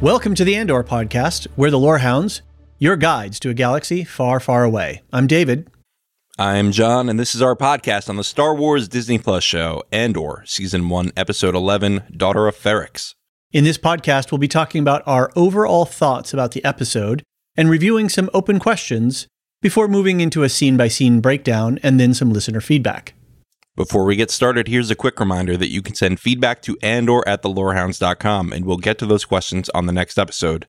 Welcome to the Andor podcast. We're the Lorehounds, your guides to a galaxy far, far away. I'm David. I'm John, and this is our podcast on the Star Wars Disney Plus show Andor, Season 1, Episode 11, Daughter of Ferrix. In this podcast, we'll be talking about our overall thoughts about the episode and reviewing some open questions before moving into a scene by scene breakdown and then some listener feedback. Before we get started, here's a quick reminder that you can send feedback to andor at thelorehounds.com, and we'll get to those questions on the next episode.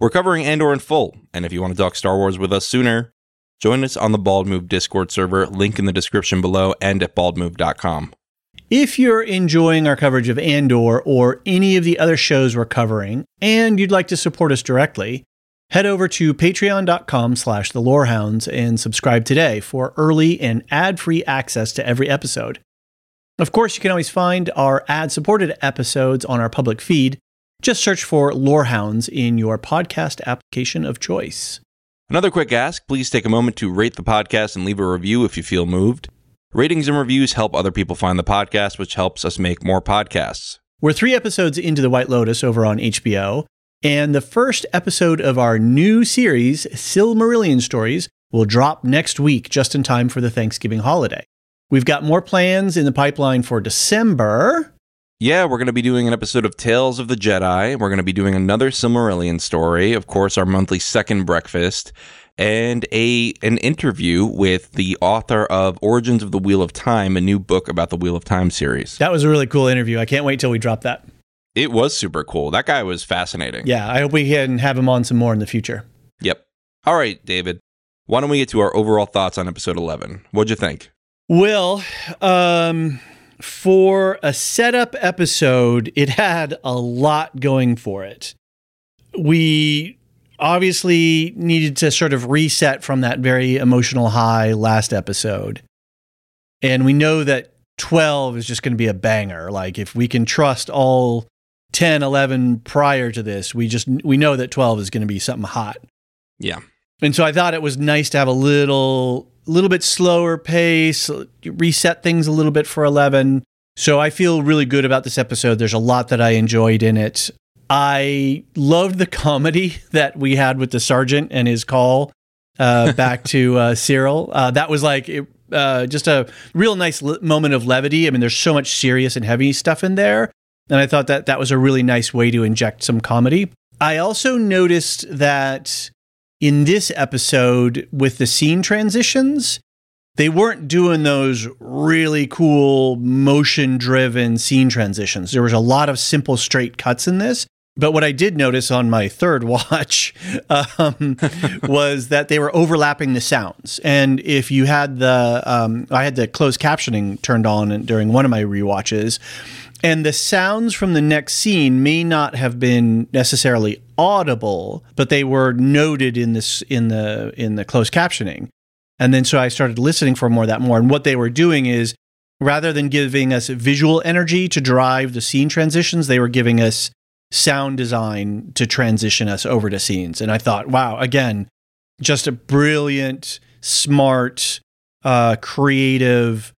We're covering Andor in full, and if you want to talk Star Wars with us sooner, join us on the Bald Move Discord server, link in the description below and at baldmove.com. If you're enjoying our coverage of Andor or any of the other shows we're covering, and you'd like to support us directly, Head over to patreon.com slash the lorehounds and subscribe today for early and ad-free access to every episode. Of course, you can always find our ad-supported episodes on our public feed. Just search for Lorehounds in your podcast application of choice. Another quick ask please take a moment to rate the podcast and leave a review if you feel moved. Ratings and reviews help other people find the podcast, which helps us make more podcasts. We're three episodes into The White Lotus over on HBO, and the first episode of our new series, Silmarillion Stories, will drop next week just in time for the Thanksgiving holiday. We've got more plans in the pipeline for December. Yeah, we're going to be doing an episode of Tales of the Jedi. We're going to be doing another Silmarillion story, of course, our monthly second breakfast, and a an interview with the author of Origins of the Wheel of Time, a new book about the Wheel of Time series. That was a really cool interview. I can't wait till we drop that. It was super cool. That guy was fascinating. Yeah, I hope we can have him on some more in the future. Yep. All right, David. Why don't we get to our overall thoughts on episode 11? What'd you think? Well, um, for a setup episode, it had a lot going for it. We obviously needed to sort of reset from that very emotional high last episode. And we know that 12 is just going to be a banger. Like, if we can trust all 10, 11 prior to this, we just we know that 12 is going to be something hot. Yeah. And so I thought it was nice to have a little little bit slower pace, reset things a little bit for 11. So I feel really good about this episode. There's a lot that I enjoyed in it. I loved the comedy that we had with the sergeant and his call uh, back to uh, Syril. Uh, that was like it, uh, just a real nice moment of levity. I mean, there's so much serious and heavy stuff in there, and I thought that that was a really nice way to inject some comedy. I also noticed that in this episode, with the scene transitions, they weren't doing those really cool motion driven scene transitions. There was a lot of simple straight cuts in this. But what I did notice on my third watch um, was that they were overlapping the sounds. And if you had the, um, I had the closed captioning turned on during one of my re-watches, and the sounds from the next scene may not have been necessarily audible, but they were noted in this in the in the closed captioning. And then so I started listening for more of that more. And what they were doing is rather than giving us visual energy to drive the scene transitions, they were giving us sound design to transition us over to scenes. And I thought, wow, again, just a brilliant, smart, uh, creative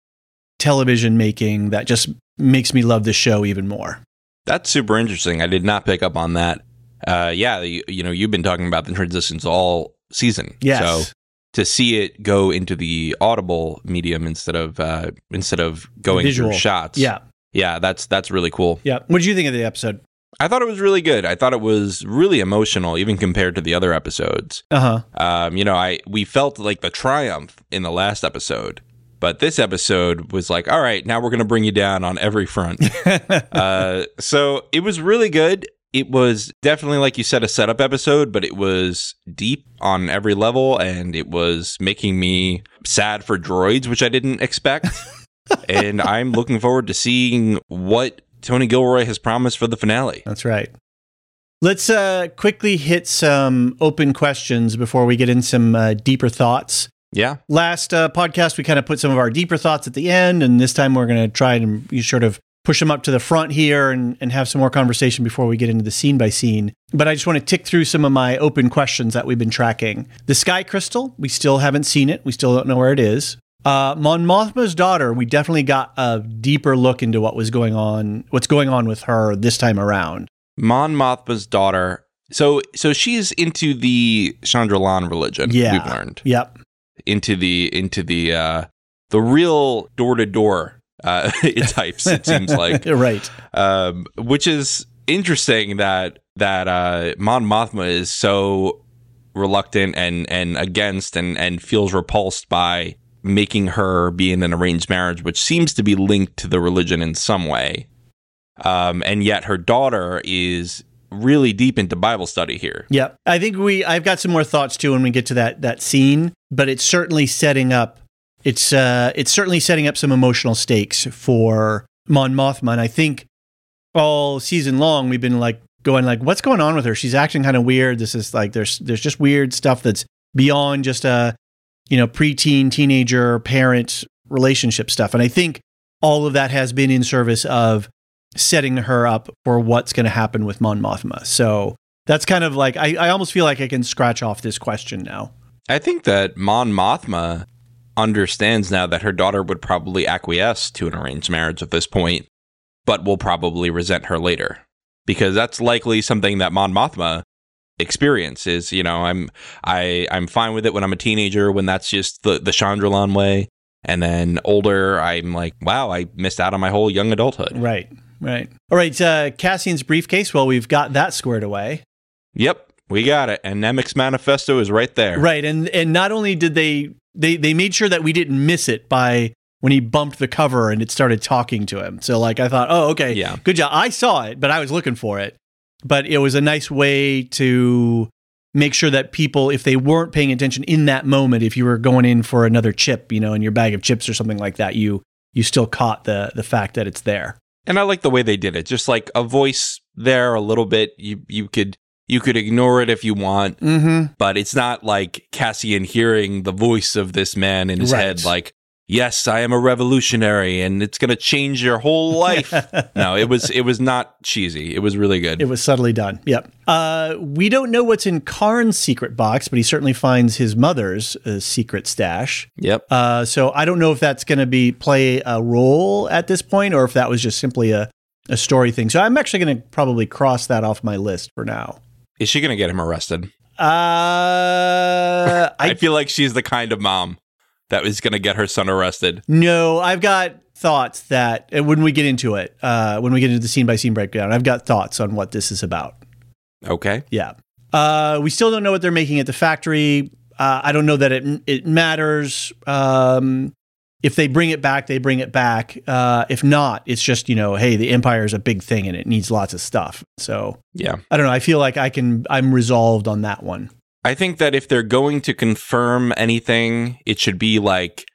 television making that just makes me love the show even more. That's super interesting. I did not pick up on that. Uh, yeah, you, you know, you've been talking about the transitions all season. Yes. So to see it go into the audible medium instead of uh, instead of going Visual. through shots. Yeah. yeah, that's that's really cool. Yeah. What did you think of the episode? I thought it was really good. I thought it was really emotional, even compared to the other episodes. Uh huh. Um, you know, I we felt like the triumph in the last episode, but this episode was like, all right, now we're going to bring you down on every front. uh, so it was really good. It was definitely, like you said, a setup episode, but it was deep on every level, and it was making me sad for droids, which I didn't expect. and I'm looking forward to seeing what Tony Gilroy has promised for the finale. That's right. Let's uh, quickly hit some open questions before we get in some uh, deeper thoughts. Yeah. Last uh, podcast, we kind of put some of our deeper thoughts at the end, and this time we're going to try and you sort of push them up to the front here and, and have some more conversation before we get into the scene by scene. But I just want to tick through some of my open questions that we've been tracking. The Sky Crystal, we still haven't seen it. We still don't know where it is. Uh, Mon Mothma's daughter, we definitely got a deeper look into what was going on, what's going on with her this time around. Mon Mothma's daughter. So so she's into the Chandrilan religion. Yeah. we've learned Yep. Into the into the uh, the real door to door types. It seems like, right. um, which is interesting that that uh, Mon Mothma is so reluctant and and against and and feels repulsed by making her be in an arranged marriage, which seems to be linked to the religion in some way. Um, and yet her daughter is really deep into Bible study here. Yep. I think we I've got some more thoughts too when we get to that that scene, but it's certainly setting up it's uh it's certainly setting up some emotional stakes for Mon Mothma. And I think all season long we've been like going like what's going on with her? She's acting kind of weird. This is like there's there's just weird stuff that's beyond just a you know preteen teenager parent relationship stuff. And I think all of that has been in service of setting her up for what's going to happen with Mon Mothma. So that's kind of like I, I almost feel like I can scratch off this question now. I think that Mon Mothma understands now that her daughter would probably acquiesce to an arranged marriage at this point, but will probably resent her later. Because that's likely something that Mon Mothma experiences. You know, I'm I I'm fine with it when I'm a teenager when that's just the the Chandrilan way. And then older, I'm like, wow, I missed out on my whole young adulthood. Right, right. All right, uh, Cassian's briefcase. Well, we've got that squared away. Yep, we got it. And Nemik's manifesto is right there. Right, and and not only did they they they made sure that we didn't miss it by when he bumped the cover and it started talking to him. So like I thought, oh okay, Yeah. good job. I saw it, but I was looking for it. But it was a nice way to make sure that people, if they weren't paying attention in that moment, if you were going in for another chip, you know, in your bag of chips or something like that, you you still caught the the fact that it's there. And I like the way they did it. Just like a voice there a little bit. You you could you could ignore it if you want, Mm-hmm. but it's not like Cassian hearing the voice of this man in his Right. head like, "Yes, I am a revolutionary and it's going to change your whole life." no, it was it was not cheesy. It was really good. It was subtly done. Yep. Uh, we don't know what's in Karn's secret box, but he certainly finds his mother's uh, secret stash. yep. Uh, so I don't know if that's going to be play a role at this point, or if that was just simply a, a story thing. So I'm actually going to probably cross that off my list for now. Is she going to get him arrested? Uh, I I feel like she's the kind of mom that is going to get her son arrested. no, I've got thoughts that and when we get into it, uh, when we get into the scene by scene breakdown, I've got thoughts on what this is about. Okay. Yeah. Uh, we still don't know what they're making at the factory. Uh, I don't know that it it matters. Um, if they bring it back, they bring it back. Uh, if not, it's just you know, hey, the empire is a big thing and it needs lots of stuff. So Yeah. I don't know. I feel like I can. I'm resolved on that one. I think that if they're going to confirm anything, it should be like,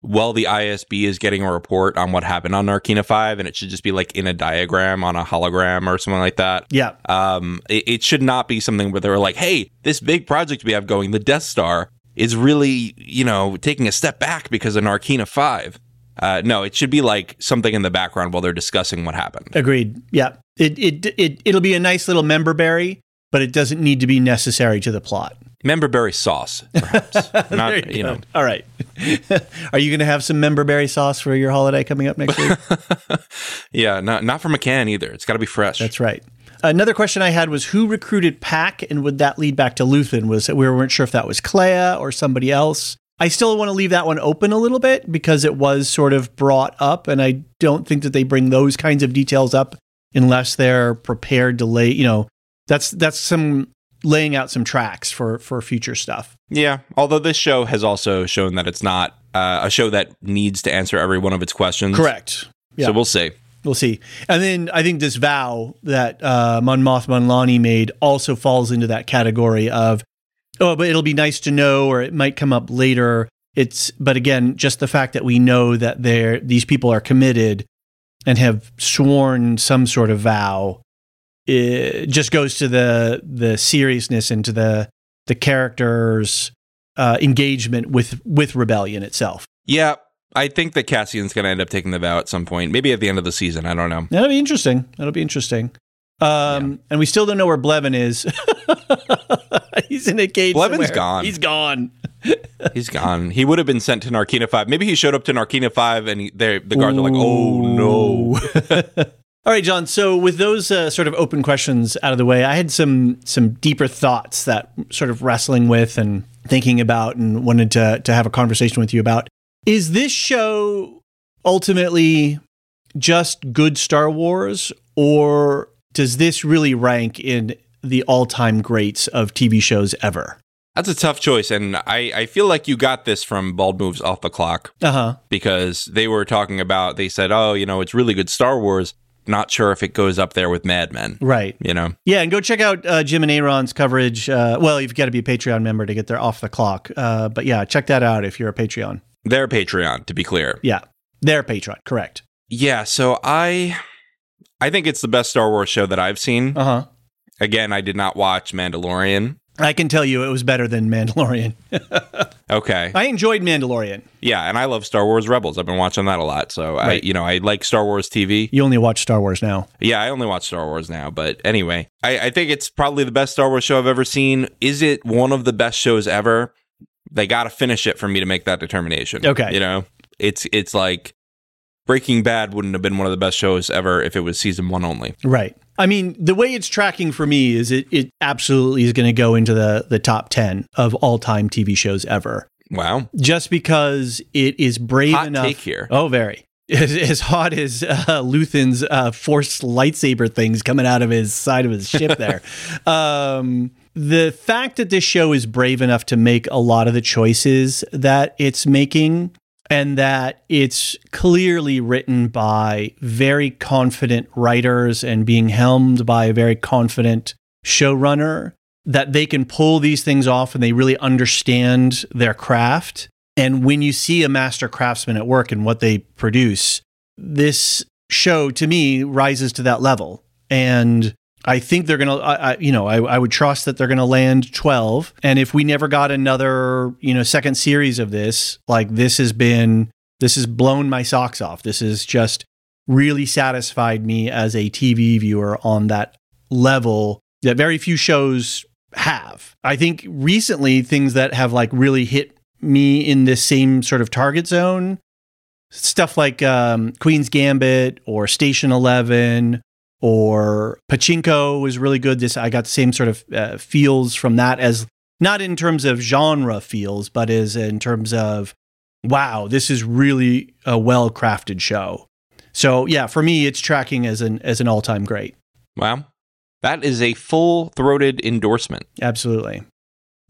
well, the ISB is getting a report on what happened on Narkina 5, and it should just be like in a diagram on a hologram or something like that. Yeah. Um, it, it should not be something where they're like, hey, this big project we have going, the Death Star, is really, you know, taking a step back because of Narkina 5. Uh, no, it should be like something in the background while they're discussing what happened. Agreed. Yeah. It it it it'll be a nice little member berry, but it doesn't need to be necessary to the plot. Memberberry sauce, perhaps. Not, you you know. All right. Are you going to have some memberberry sauce for your holiday coming up next week? Yeah, not not from a can either. It's got to be fresh. That's right. Another question I had was who recruited Pack, and would that lead back to Luthen? Was that we weren't sure if that was Kleya or somebody else. I still want to leave that one open a little bit because it was sort of brought up, and I don't think that they bring those kinds of details up unless they're prepared to lay. You know, that's that's some laying out some tracks for for future stuff. Yeah, although this show has also shown that it's not uh, a show that needs to answer every one of its questions. Correct. Yeah. So we'll see. We'll see. And then I think this vow that uh, Mon Mothma Lani made also falls into that category of, oh, but it'll be nice to know, or it might come up later. It's, but again, just the fact that we know that they're these people are committed and have sworn some sort of vow, it just goes to the the seriousness and to the the characters' uh, engagement with with rebellion itself. Yeah, I think that Cassian's going to end up taking the vow at some point, maybe at the end of the season. I don't know. That'll be interesting. That'll be interesting. Um, And we still don't know where Blevin is. He's in a cage. Blevin's somewhere. gone. He's gone. He's gone. He would have been sent to Narkina 5. Maybe he showed up to Narkina 5 and he, the guards are like, oh no. All right, John. So with those uh, sort of open questions out of the way, I had some some deeper thoughts that sort of wrestling with and thinking about, and wanted to to have a conversation with you about. Is this show ultimately just good Star Wars, or does this really rank in the all time greats of TV shows ever? That's a tough choice. And I, I feel like you got this from Bald Moves Off the Clock Uh huh. because they were talking about, they said, oh, you know, it's really good Star Wars. Not sure if it goes up there with Mad Men, Right. you know? Yeah, and go check out uh, Jim and Aaron's coverage. Uh, well, you've got to be a Patreon member to get there off the clock. Uh, but yeah, check that out if you're a Patreon. They're Patreon, to be clear. Yeah, they're Patreon. Correct. Yeah, so I I think it's the best Star Wars show that I've seen. Uh huh. Again, I did not watch Mandalorian. I can tell you it was better than Mandalorian. Okay. I enjoyed Mandalorian. Yeah, and I love Star Wars Rebels. I've been watching that a lot. So I you know, I like Star Wars TV. You only watch Star Wars now. Yeah, I only watch Star Wars now, but anyway, I, I think it's probably the best Star Wars show I've ever seen. Is it one of the best shows ever? They got to finish it for me to make that determination. Okay. you know, it's it's like Breaking Bad wouldn't have been one of the best shows ever if it was season one only. Right. I mean, the way it's tracking for me is it, it absolutely is going to go into the, the top 10 of all time TV shows ever. Wow, Just because it is brave hot enough. take here. Oh, very. As, as hot as uh, Luthen's uh, forced lightsaber things coming out of his side of his ship there. um, the fact that this show is brave enough to make a lot of the choices that it's making and that it's clearly written by very confident writers and being helmed by a very confident showrunner that they can pull these things off and they really understand their craft and when you see a master craftsman at work and what they produce, this show to me rises to that level. And I think they're going to, you know, I, I would trust that they're going to land 12. And if we never got another, you know, second series of this, like this has been, this has blown my socks off. This has just really satisfied me as a TV viewer on that level that very few shows have. I think recently things that have like really hit me in this same sort of target zone. Stuff like um, Queen's Gambit or Station Eleven or Pachinko was really good. This I got the same sort of uh, feels from that as not in terms of genre feels, but as in terms of wow, this is really a well crafted show. So yeah, for me, it's tracking as an as an all time great. Wow, that is a full throated endorsement. Absolutely.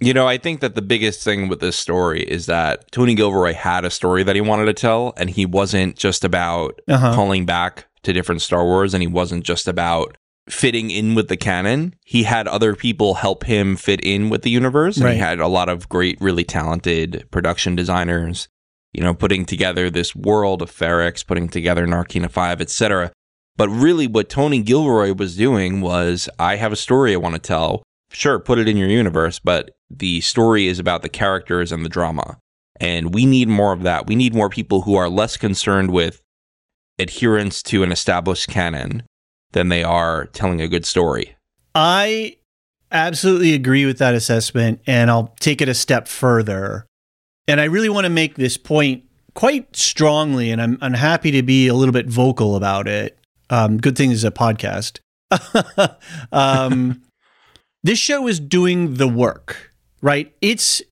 You know, I think that the biggest thing with this story is that Tony Gilroy had a story that he wanted to tell, and he wasn't just about Uh-huh. calling back to different Star Wars, and he wasn't just about fitting in with the canon. He had other people help him fit in with the universe, and Right. he had a lot of great, really talented production designers, you know, putting together this world of Ferrix, putting together Narkina 5, etc. But really, what Tony Gilroy was doing was I have a story I want to tell. Sure, put it in your universe, but the story is about the characters and the drama. And we need more of that. We need more people who are less concerned with adherence to an established canon than they are telling a good story. I absolutely agree with that assessment, and I'll take it a step further. And I really want to make this point quite strongly, and I'm, I'm happy to be a little bit vocal about it. Um, good thing is a podcast. um, this show is doing the work, right? It's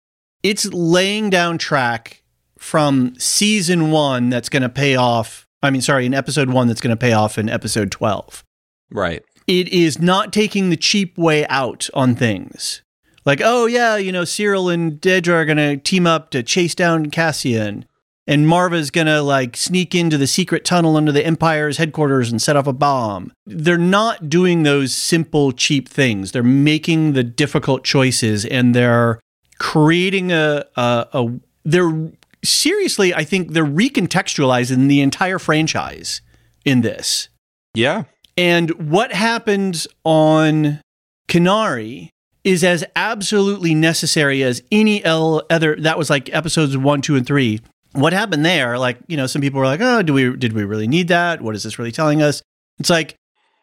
it's laying down track from season one that's going to pay off. I mean, sorry, in episode one that's going to pay off in episode twelve. Right. It is not taking the cheap way out on things. Like, oh yeah, you know, Syril and Dedra are going to team up to chase down Cassian and Marva's gonna like sneak into the secret tunnel under the Empire's headquarters and set off a bomb. They're not doing those simple, cheap things. They're making the difficult choices and they're creating a, a, a they're seriously, I think they're recontextualizing the entire franchise in this. Yeah. And what happens on Kenari is as absolutely necessary as any L other that was like episodes 1, 2 and 3 what happened there like you know some people were like oh do we did we really need that what is this really telling us it's like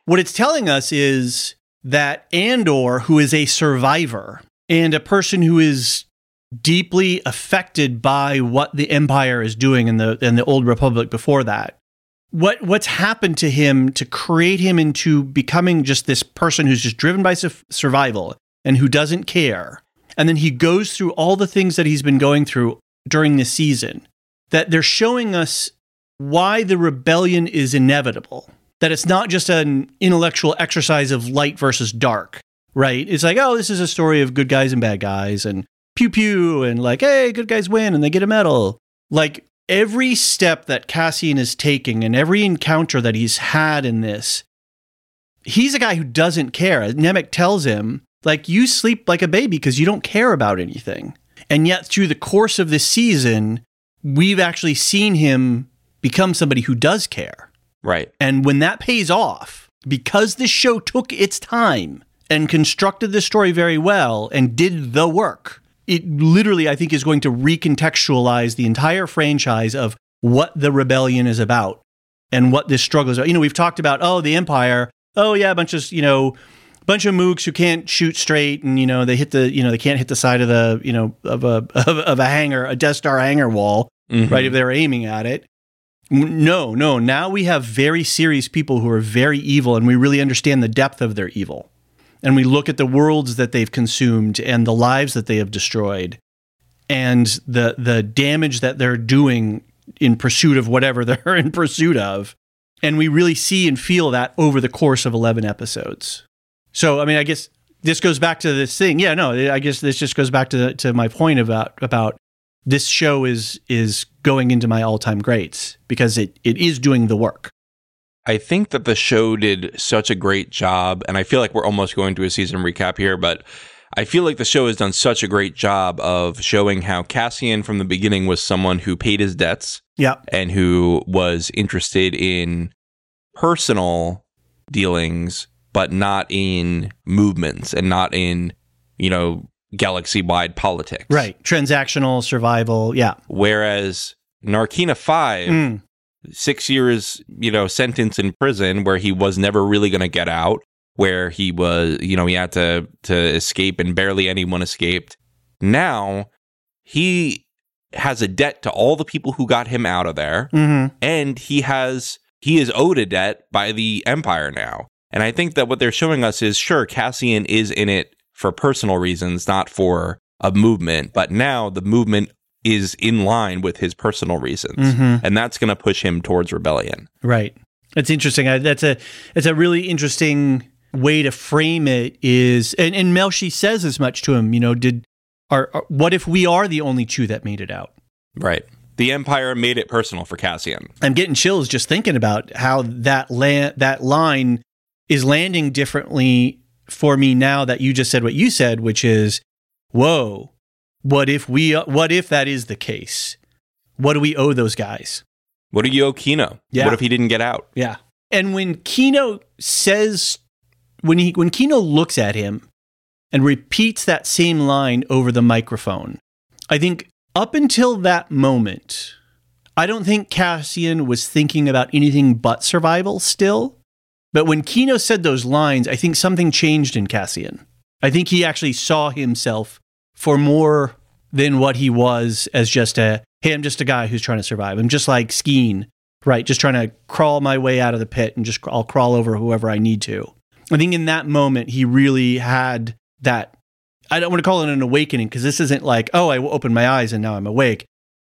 what it's telling us is that andor who is a survivor and a person who is deeply affected by what the empire is doing in the in the old republic before that what what's happened to him to create him into becoming just this person who's just driven by su- survival and who doesn't care and then he goes through all the things that he's been going through during this season that they're showing us why the rebellion is inevitable. That it's not just an intellectual exercise of light versus dark, right? It's like, oh, this is a story of good guys and bad guys and pew pew and like, hey, good guys win and they get a medal. Like every step that Cassian is taking and every encounter that he's had in this, he's a guy who doesn't care. Nemik tells him, like, you sleep like a baby because you don't care about anything. And yet, through the course of this season, we've actually seen him become somebody who does care. Right. And when that pays off, because this show took its time and constructed the story very well and did the work, it literally, I think, is going to recontextualize the entire franchise of what the rebellion is about and what this struggle is. about. You know, we've talked about, oh, the Empire. Oh, yeah, a bunch of, you know, bunch of mooks who can't shoot straight and you know they hit the you know they can't hit the side of the you know of a of, of a hangar a death star hangar wall mm-hmm. right? If they're aiming at it. No, no. Now we have very serious people who are very evil, and we really understand the depth of their evil. And we look at the worlds that they've consumed and the lives that they have destroyed, and the the damage that they're doing in pursuit of whatever they're in pursuit of. And we really see and feel that over the course of 11 episodes. So, I mean, I guess this goes back to this thing. Yeah, no, I guess this just goes back to to my point about about this show is is going into my all-time greats because it it is doing the work. I think that the show did such a great job and I feel like we're almost going to a season recap here but I feel like the show has done such a great job of showing how Cassian from the beginning was someone who paid his debts. Yeah. And who was interested in personal dealings but not in movements and not in you know galaxy wide politics. Right. Transactional survival. Yeah. Whereas Narkina 5, mm. Six years, you know, sentence in prison where he was never really going to get out, where he was, you know, he had to, to escape and barely anyone escaped. Now he has a debt to all the people who got him out of there. Mm-hmm. And he has, he is owed a debt by the Empire now. And I think that what they're showing us is sure, Cassian is in it for personal reasons, not for a movement. But now the movement is in line with his personal reasons, mm-hmm. and that's going to push him towards rebellion. Right. It's interesting. I, that's a it's a really interesting way to frame it. Is and, and Melshi says as much to him. You know, did are, are what if we are the only two that made it out? Right. The Empire made it personal for Cassian. I'm getting chills just thinking about how that la- that line is landing differently for me now that you just said what you said, which is, whoa, what if we, what if that is the case? What do we owe those guys? What do you owe Kino? Yeah. What if he didn't get out? Yeah. And when Kino says, when he, when Kino looks at him and repeats that same line over the microphone, I think up until that moment, I don't think Cassian was thinking about anything but survival still. But when Kino said those lines, I think something changed in Cassian. I think he actually saw himself for more than what he was as just a hey, I'm just a guy who's trying to survive. I'm just like Skeen, right? Just trying to crawl my way out of the pit and just I'll crawl over whoever I need to. I think in that moment he really had that I don't want to call it an awakening because this isn't like, oh, I opened my eyes and now I'm awake.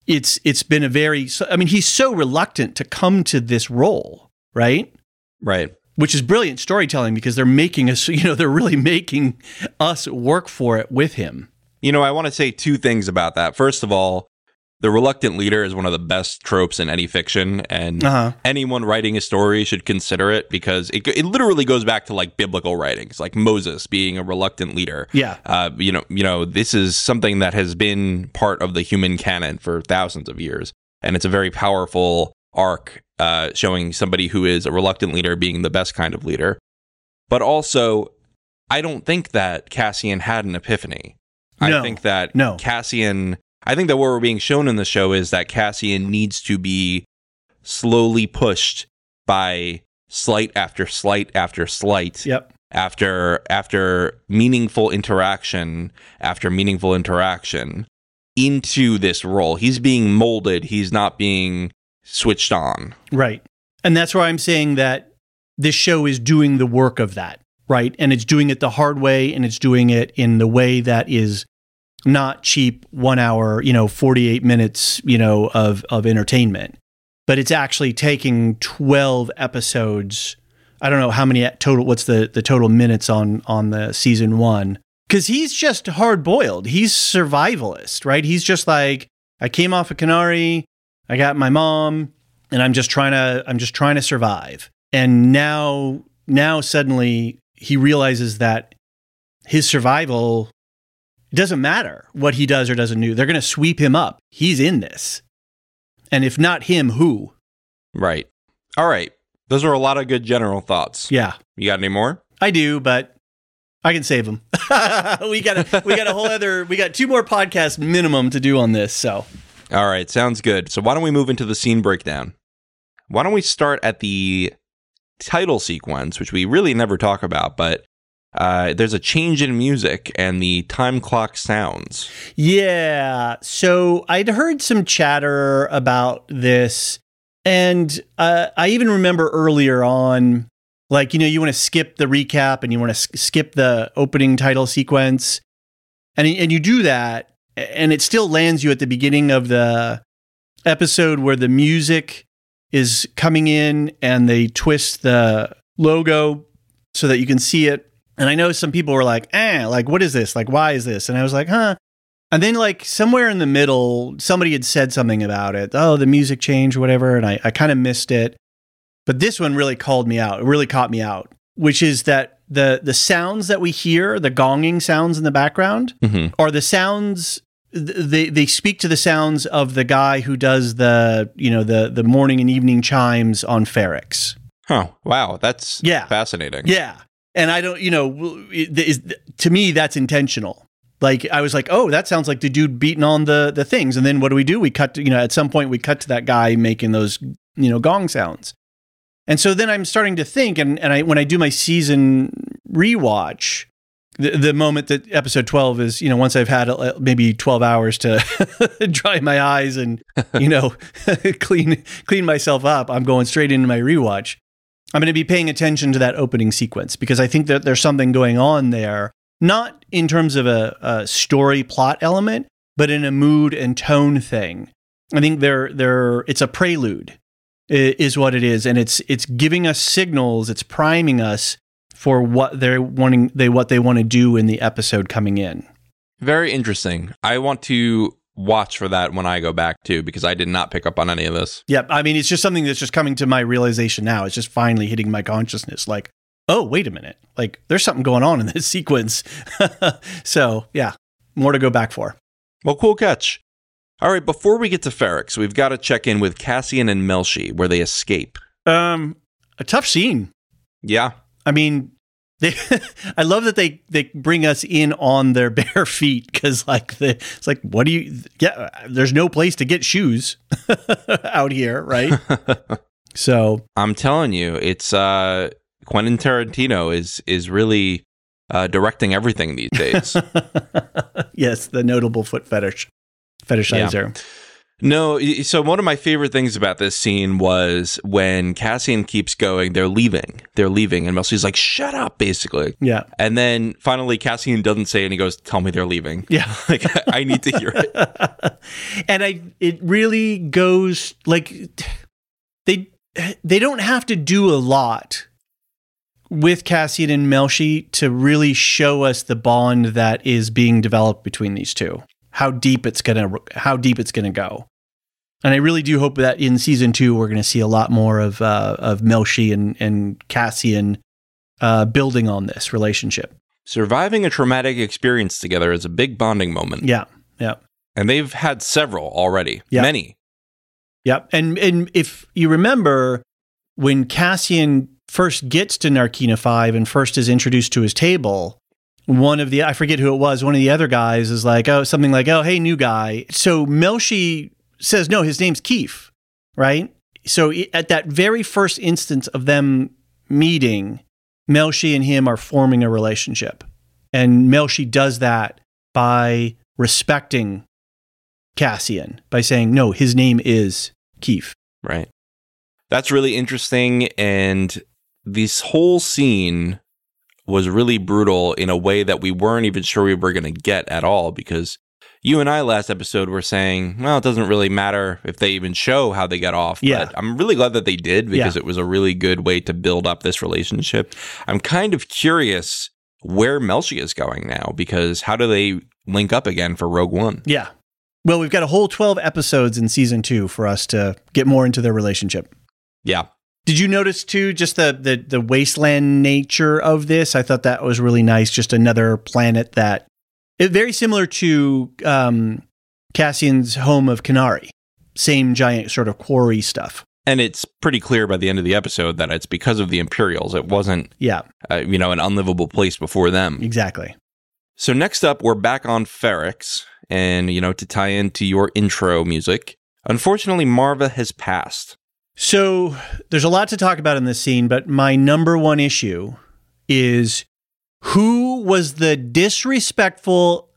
It's it's been a very I mean, he's so reluctant to come to this role, right? Right. Which is brilliant storytelling because they're making us, you know, they're really making us work for it with him. You know, I want to say two things about that. First of all, the reluctant leader is one of the best tropes in any fiction, and Uh-huh. anyone writing a story should consider it because it, it literally goes back to like biblical writings, like Moses being a reluctant leader. Yeah. Uh, you know, you know, this is something that has been part of the human canon for thousands of years, and it's a very powerful arc uh, showing somebody who is a reluctant leader being the best kind of leader. But also, I don't think that Cassian had an epiphany. No. I think that No. Cassian. I think that what we're being shown in the show is that Cassian needs to be slowly pushed by slight after slight after slight Yep. after after meaningful interaction after meaningful interaction into this role. He's being molded. He's not being switched on. Right. And that's why I'm saying that this show is doing the work of that, right? And it's doing it the hard way and it's doing it in the way that is not cheap one hour, you know, 48 minutes, you know, of, of entertainment. But it's actually taking 12 episodes. I don't know how many total, what's the, the total minutes on, on the season one. Cause he's just hard boiled. He's survivalist, right? He's just like, I came off of Kenari. I got my mom and I'm just trying to I'm just trying to survive. And now now suddenly he realizes that his survival doesn't matter what he does or doesn't do. They're going to sweep him up. He's in this. And if not him, who? Right. All right. Those are a lot of good general thoughts. Yeah. You got any more? I do, but I can save them. we got a, we got a whole other we got two more podcasts minimum to do on this, so All right, sounds good. So why don't we move into the scene breakdown? Why don't we start at the title sequence, which we really never talk about, but uh, there's a change in music and the time clock sounds. Yeah. So I'd heard some chatter about this. And uh, I even remember earlier on, like, you know, you want to skip the recap and you want to s- skip the opening title sequence. And, and you do that, and it still lands you at the beginning of the episode where the music is coming in and they twist the logo so that you can see it. And I know some people were like, eh, like, what is this? Like, why is this? And I was like, huh. And then, like, somewhere in the middle, somebody had said something about it. Oh, the music changed, whatever. And I, I kind of missed it. But this one really called me out. It really caught me out, which is that the the sounds that we hear, the gonging sounds in the background, Mhm. are the sounds they they speak to the sounds of the guy who does the you know the the morning and evening chimes on Ferrix. Huh. Wow, that's Yeah. fascinating. Yeah. And I don't, you know, it- is, to me, that's intentional. Like I was like, oh, that sounds like the dude beating on the the things. And then what do we do? We cut to, you know, at some point we cut to that guy making those, you know, gong sounds. And so then I'm starting to think, and, and I when I do my season rewatch, the, the moment that episode 12 is, you know, once I've had uh, maybe 12 hours to dry my eyes and, you know, clean clean myself up, I'm going straight into my rewatch. I'm going to be paying attention to that opening sequence because I think that there's something going on there, not in terms of a, a story plot element, but in a mood and tone thing. I think they're, they're, it's a prelude, is what it is, and it's it's giving us signals, it's priming us for what they're wanting, they what they want to do in the episode coming in. Very interesting. I want to watch for that when I go back too, because I did not pick up on any of this. Yep. I mean, it's just something that's just coming to my realization now. It's just finally hitting my consciousness. Like, oh, wait a minute. Like, there's something going on in this sequence. so, yeah, more to go back for. Well, cool catch. All right, before we get to Ferrix, we've got to check in with Cassian and Melshi, where they escape. Um, a tough scene. Yeah, I mean, they. I love that they they bring us in on their bare feet because, like, the it's like, what do you? Yeah, there's no place to get shoes out here, right? so I'm telling you, it's uh Quentin Tarantino is is really uh, directing everything these days. yes, the notable foot fetish fetishizer. No, so one of my favorite things about this scene was when Cassian keeps going, they're leaving. They're leaving. And Melshi's like, shut up, basically. Yeah. And then finally Cassian doesn't say and he goes, Tell me they're leaving. Yeah. like I need to hear it. and I it really goes like they they don't have to do a lot with Cassian and Melshi to really show us the bond that is being developed between these two. How deep it's gonna how deep it's gonna go. And I really do hope that in season two we're gonna see a lot more of uh, of Melshi and, and Cassian uh, building on this relationship. Surviving a traumatic experience together is a big bonding moment. Yeah. Yeah. And they've had several already. Yeah. Many. Yep. And and if you remember when Cassian first gets to Narkina 5 and first is introduced to his table, one of the I forget who it was, one of the other guys is like, "Oh, something like, "Oh, hey, new guy." So Melshi says, "No, his name's Keef." Right? So at that very first instance of them meeting, Melshi and him are forming a relationship. And Melshi does that by respecting Cassian by saying, "No, his name is Keef." Right. That's really interesting. And this whole scene was really brutal in a way that we weren't even sure we were going to get at all because you and I last episode were saying, well, it doesn't really matter if they even show how they get off. Yeah. But I'm really glad that they did because Yeah. it was a really good way to build up this relationship. I'm kind of curious where Melshi is going now because how do they link up again for Rogue One? Yeah. Well, we've got a whole 12 episodes in season 2 for us to get more into their relationship. Yeah. Did you notice too just the the the wasteland nature of this? I thought that was really nice. Just another planet that it, very similar to um, Cassian's home of Kenari. Same giant sort of quarry stuff. And it's pretty clear by the end of the episode that it's because of the Imperials. It wasn't, Yeah, uh, you know, an unlivable place before them. exactly. So next up, we're back on Ferrix, and you know, to tie into your intro music, unfortunately, Marva has passed. So there's a lot to talk about in this scene, but my number one issue is who was the disrespectful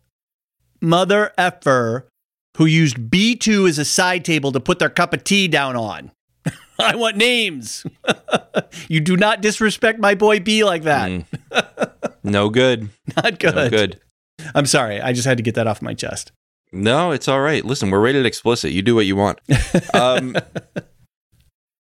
mother effer who used B2 as a side table to put their cup of tea down on? I want names. you do not disrespect my boy B like that. Mm. no good. Not good. No good. I'm sorry. I just had to get that off my chest. No, it's all right. Listen, we're rated explicit. You do what you want. Um,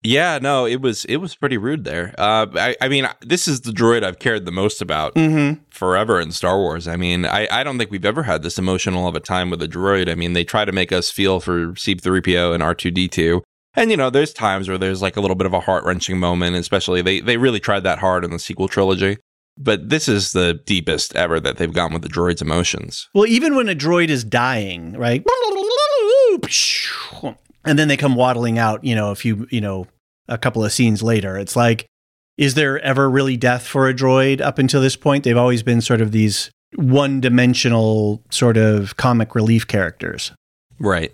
yeah, no, it was it was pretty rude there. Uh, I, I mean, this is the droid I've cared the most about Mm-hmm. forever in Star Wars. I mean, I, I don't think we've ever had this emotional of a time with a droid. I mean, they try to make us feel for C3PO and R2D2. And, you know, there's times where there's like a little bit of a heart wrenching moment, especially they, they really tried that hard in the sequel trilogy. But this is the deepest ever that they've gone with the droid's emotions. Well, even when a droid is dying, right? And then they come waddling out, you know, a few, you know, a couple of scenes later. It's like, is there ever really death for a droid up until this point? They've always been sort of these one dimensional sort of comic relief characters. Right.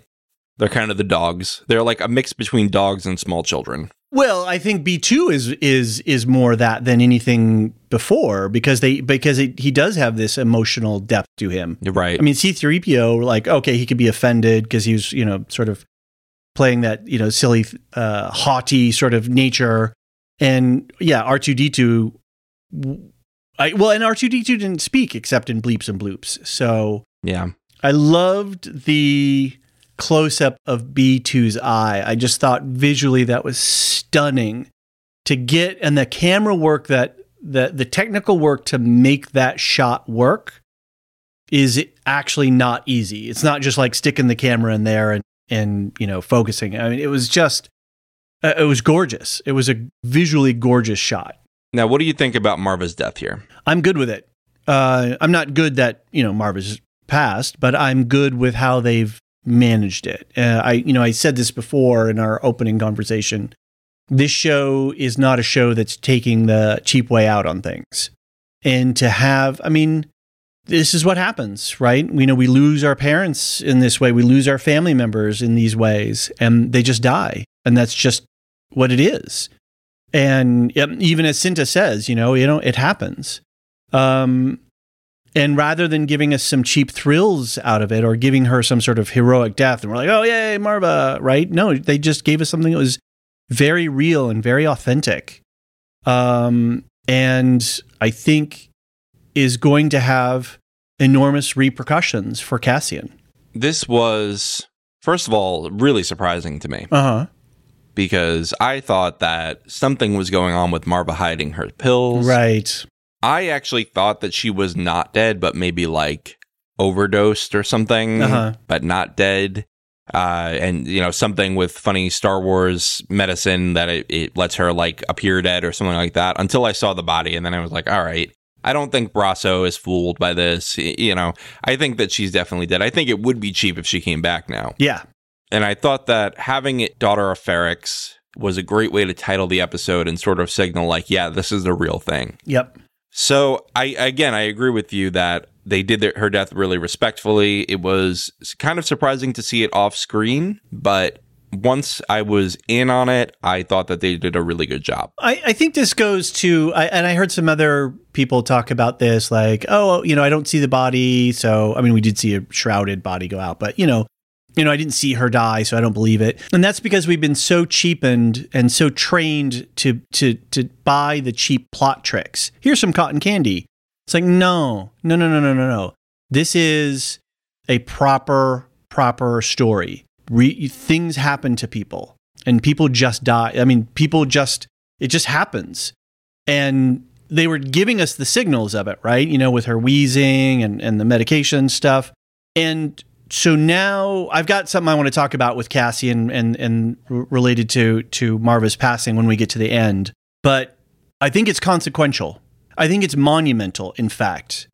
They're kind of the dogs. They're like a mix between dogs and small children. Well, I think B two is is is more that than anything before because they because it, he does have this emotional depth to him. Right. I mean, C3PO, like, okay, he could be offended because he was, you know, sort of playing that, you know, silly, uh, haughty sort of nature. And yeah, R2D2, I, well, and R2D2 didn't speak except in bleeps and bloops. So yeah. I loved the close up of B2's eye. I just thought visually that was stunning to get, and the camera work that, the, the technical work to make that shot work is actually not easy. It's not just like sticking the camera in there and, and you know, focusing. I mean, it was just, uh, it was gorgeous. It was a visually gorgeous shot. Now, what do you think about Marva's death here? I'm good with it. Uh, I'm not good that you know Marva's passed, but I'm good with how they've managed it. Uh, I you know I said this before in our opening conversation. This show is not a show that's taking the cheap way out on things, and to have, I mean, this is what happens, right? We know we lose our parents in this way, we lose our family members in these ways, and they just die, and that's just what it is. And even as Cinta says, you know, you know, it happens. Um, and rather than giving us some cheap thrills out of it or giving her some sort of heroic death, and we're like, oh, yay, Marva, right? No, they just gave us something that was very real and very authentic. Um, and I think is going to have enormous repercussions for Cassian. This was, first of all, really surprising to me Uh huh. because I thought that something was going on with Marva hiding her pills. Right. I actually thought that she was not dead, but maybe like overdosed or something, Uh-huh. but not dead. Uh, and you know something with funny Star Wars medicine that it, it lets her like appear dead or something like that. Until I saw the body, and then I was like, all right, I don't think Brasso is fooled by this. You know, I think that she's definitely dead. I think it would be cheap if she came back now. Yeah. And I thought that having it Daughter of Ferrix was a great way to title the episode and sort of signal like, yeah, this is the real thing. Yep. So I again I agree with you that they did their, her death really respectfully. It was kind of surprising to see it off screen, but once I was in on it, I thought that they did a really good job. I, I think this goes to, I, and I heard some other people talk about this, like, oh, you know, I don't see the body, so I mean, we did see a shrouded body go out, but you know, you know, I didn't see her die, so I don't believe it. And that's because we've been so cheapened and so trained to to to buy the cheap plot tricks. Here's some cotton candy. It's like, no, no, no, no, no, no, no. This is a proper, proper story. Re- things happen to people, and people just die. I mean, people just it just happens, and they were giving us the signals of it, right? You know, with her wheezing and and the medication stuff, and so now I've got something I want to talk about with Cassie and and and related to to Marva's passing when we get to the end. But I think it's consequential. I think it's monumental, in fact.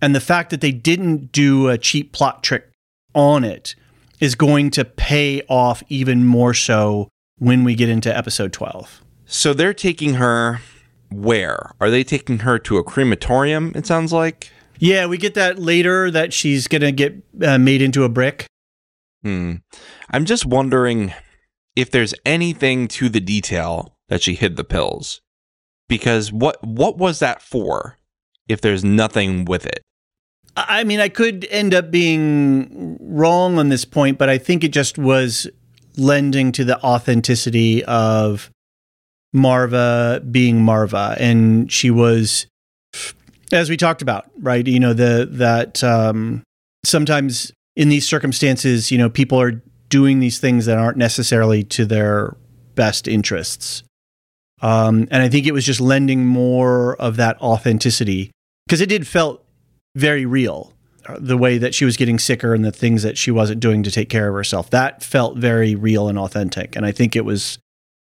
And the fact that they didn't do a cheap plot trick on it is going to pay off even more so when we get into episode 12. So they're taking her where? Are they taking her to a crematorium? It sounds like. Yeah, we get that later that she's going to get uh, made into a brick. Hmm. I'm just wondering if there's anything to the detail that she hid the pills. Because what what was that for? If there's nothing with it. I mean, I could end up being wrong on this point, but I think it just was lending to the authenticity of Marva being Marva, and she was, as we talked about, right? You know, the that um, sometimes in these circumstances, you know, people are doing these things that aren't necessarily to their best interests. Um, and I think it was just lending more of that authenticity because it did felt very real. uh, The way that she was getting sicker and the things that she wasn't doing to take care of herself that felt very real and authentic. And I think it was,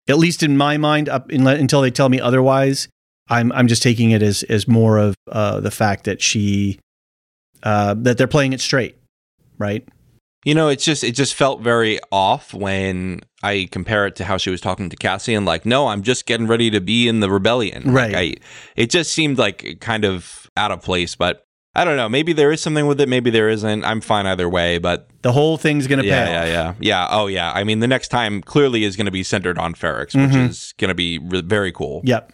at least in my mind, up in, until they tell me otherwise, I'm I'm just taking it as as more of uh, the fact that she uh, that they're playing it straight, right? You know, it's just it just felt very off when I compare it to how she was talking to Cassie and like, no, I'm just getting ready to be in the rebellion. Like, Right. I, it just seemed like kind of out of place, but I don't know. Maybe there is something with it. Maybe there isn't. I'm fine either way. But The whole thing's gonna yeah, pay yeah, yeah, yeah. Oh, yeah. I mean, the next time clearly is going to be centered on Ferrix, which Mhm. is going to be re- very cool. Yep.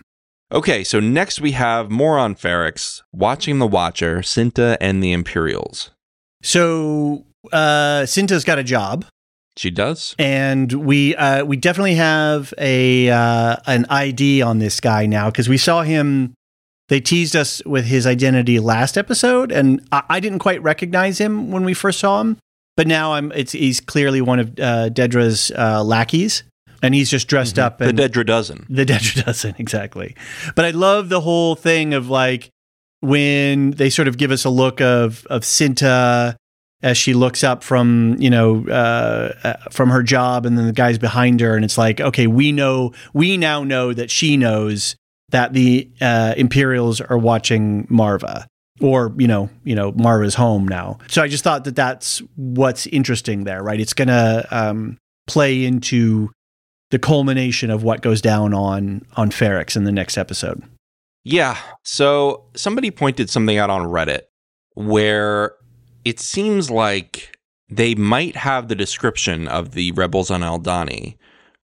Okay, so next we have more on Ferrix, watching the Watcher, Cinta, and the Imperials. So uh, Cinta's got a job. She does. and we uh, we definitely have a uh, an ID on this guy now because we saw him. They teased us with his identity last episode, and I, I didn't quite recognize him when we first saw him. But now I'm it's he's clearly one of uh, Dedra's uh, lackeys, and he's just dressed up. The Dedra dozen. the Dedra doesn't exactly. But I love the whole thing of like when they sort of give us a look of of Cinta as she looks up from you know uh, uh, from her job, and then the guy's behind her, and it's like okay, we know we now know that she knows that the uh, Imperials are watching Marva. Or you know, you know, Marva's home now. So I just thought that that's what's interesting there, right? It's gonna um, play into the culmination of what goes down on on Ferrix in the next episode. Yeah. So somebody pointed something out on Reddit where it seems like they might have the description of the rebels on Aldhani,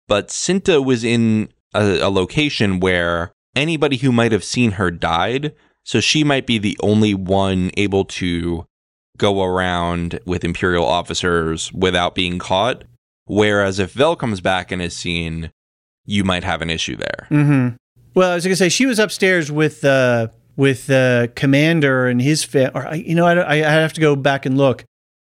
but Cinta was in a, a location where anybody who might have seen her died So she might be the only one able to go around with Imperial officers without being caught. Whereas if Vel comes back and is seen, you might have an issue there. Mm-hmm. Well, I was going to say she was upstairs with uh, with the commander and his family. Or you know, I, I have to go back and look.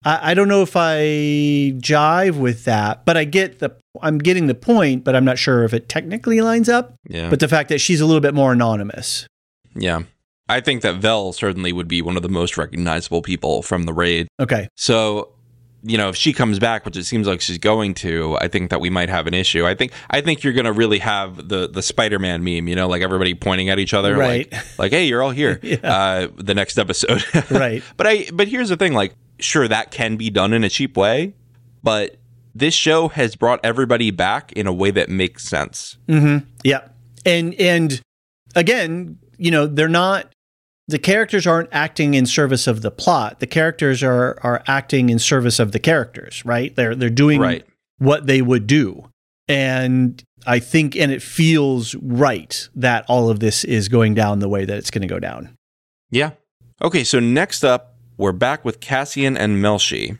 I, I don't know if I jive with that, but I get the. I'm getting the point, but I'm not sure if it technically lines up. Yeah. But the fact that she's a little bit more anonymous. yeah. I think that Vel certainly would be one of the most recognizable people from the raid. Okay. So, you know, if she comes back, which it seems like she's going to, I think that we might have an issue. I think I think you're going to really have the the Spider-Man meme, you know, like everybody pointing at each other Right. like like hey, you're all here. Yeah. Uh the next episode. Right. but I but here's the thing like sure that can be done in a cheap way, but this show has brought everybody back in a way that makes sense. Mm-hmm. Yeah. And and again, you know, they're not the characters aren't acting in service of the plot. The characters are are acting in service of the characters, right? They're they're doing Right. what they would do. And I think and it feels right that all of this is going down the way that it's going to go down. Yeah. Okay, so next up, we're back with Cassian and Melshi.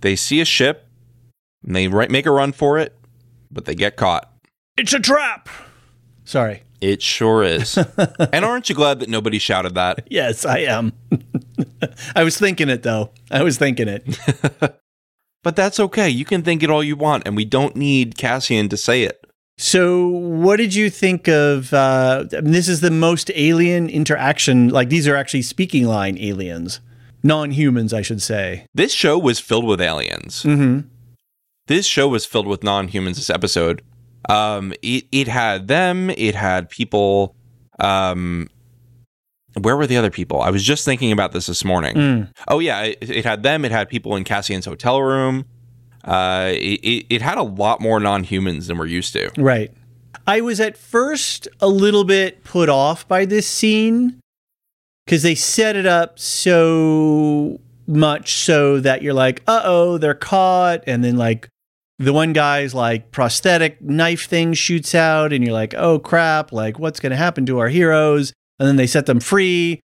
They see a ship, and they right, make a run for it, but they get caught. It's a trap. Sorry. It sure is. and aren't you glad that nobody shouted that? Yes, I am. I was thinking it though. I was thinking it. But that's okay. You can think it all you want, and we don't need Cassian to say it. So, what did you think of? Uh, I mean, this is the most alien interaction. Like these are actually speaking line aliens, non-humans, I should say. This show was filled with aliens. Mm-hmm. This show was filled with non-humans. This episode, um, it it had them. It had people. Um, where were the other people? I was just thinking about this this morning. Mm. Oh yeah, it, it had them. It had people in Cassian's hotel room. Uh, it, it, it had a lot more non-humans than we're used to. Right. I was at first a little bit put off by this scene because they set it up so much so that you're like, uh oh, they're caught. And then, like, the one guy's like prosthetic knife thing shoots out, and you're like, oh crap, like, what's going to happen to our heroes? And then they set them free.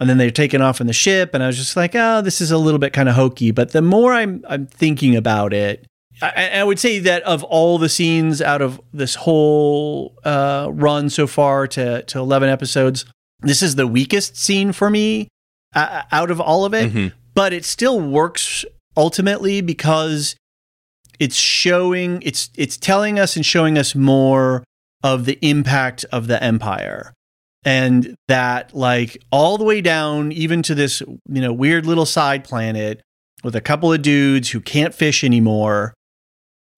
And then they're taken off in the ship, and I was just like, "Oh, this is a little bit kind of hokey." But the more I'm I'm thinking about it, I, I would say that of all the scenes out of this whole uh, run so far to to eleven episodes, this is the weakest scene for me uh, out of all of it. Mhm. But it still works ultimately because it's showing it's it's telling us and showing us more of the impact of the empire. And that like all the way down even to this you know weird little side planet with a couple of dudes who can't fish anymore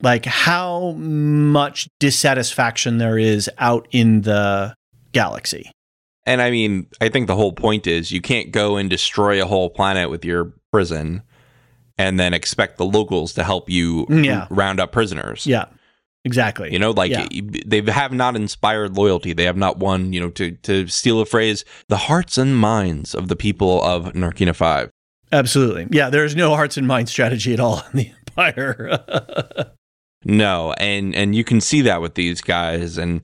like how much dissatisfaction there is out in the galaxy. And I mean, I think the whole point is you can't go and destroy a whole planet with your prison and then expect the locals to help you Yeah. round up prisoners. yeah exactly You know, like Yeah. they have not inspired loyalty. They have not won, you know, to, to steal a phrase, the hearts and minds of the people of Narkina 5. absolutely yeah there's no hearts and mind strategy at all in the empire No, and and you can see that with these guys and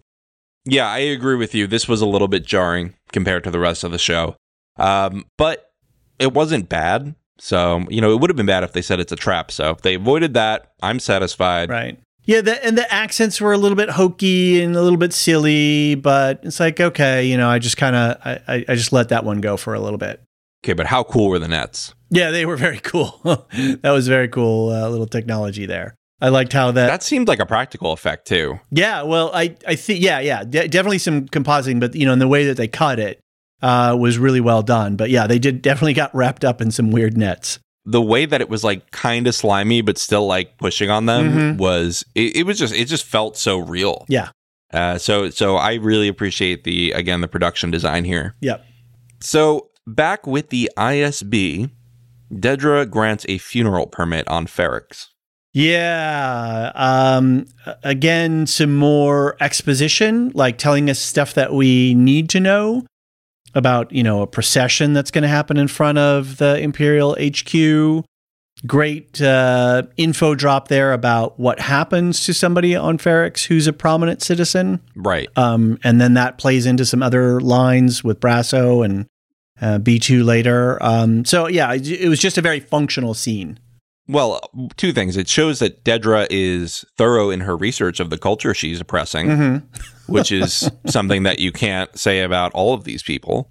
yeah, I agree with you. This was a little bit jarring compared to the rest of the show. Um, but it wasn't bad. So, you know, it would have been bad if they said it's a trap. So, if they avoided that, I'm satisfied. Right. Yeah, the, and the accents were a little bit hokey and a little bit silly, but it's like okay, you know, I just kind of I, I I just let that one go for a little bit. Okay, but how cool were the Nets? Yeah, they were very cool. that was very cool uh, little technology there. I liked how that. That seemed like a practical effect too. yeah, well, I I think yeah yeah de- definitely some compositing, but you know, in the way that they cut it uh, was really well done. But yeah, they did definitely got wrapped up in some weird nets. The way that it was like kind of slimy, but still like pushing on them Mhm. was it, it was just it just felt so real. Yeah. Uh, so so I really appreciate the again the production design here. Yep. So back with the ISB, Dedra grants a funeral permit on Ferrix. Yeah. Um, again, some more exposition, like telling us stuff that we need to know about, you know, a procession that's going to happen in front of the Imperial HQ. great uh, info drop there about what happens to somebody on ferrix who's a prominent citizen. Right. Um, and then that plays into some other lines with Brasso and uh, B2 later. Um, so, yeah, it, it was just a very functional scene. Well, two things. It shows that Dedra is thorough in her research of the culture she's oppressing, which is something that you can't say about all of these people.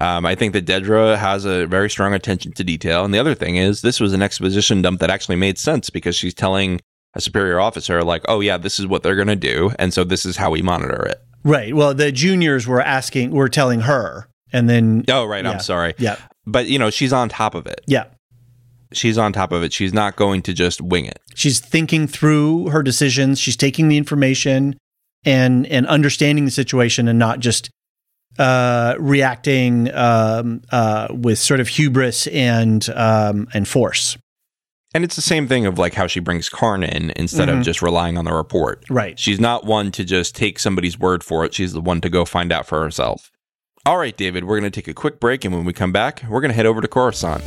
Um, I think that Dedra has a very strong attention to detail. And the other thing is, this was an exposition dump that actually made sense because she's telling a superior officer, like, oh, yeah, this is what they're going to do. And so this is how we monitor it. Right. Well, the juniors were asking, were telling her. And then, Oh, right. Yeah. I'm sorry. yeah, But, you know, she's on top of it. yeah. She's on top of it. She's not going to just wing it. She's thinking through her decisions. She's taking the information and and understanding the situation and not just uh, reacting um, uh, with sort of hubris and um, and force. And it's the same thing of like how she brings Karn in instead of just relying on the report. Right. She's not one to just take somebody's word for it. She's the one to go find out for herself. All right, David, we're going to take a quick break. And when we come back, we're going to head over to Coruscant.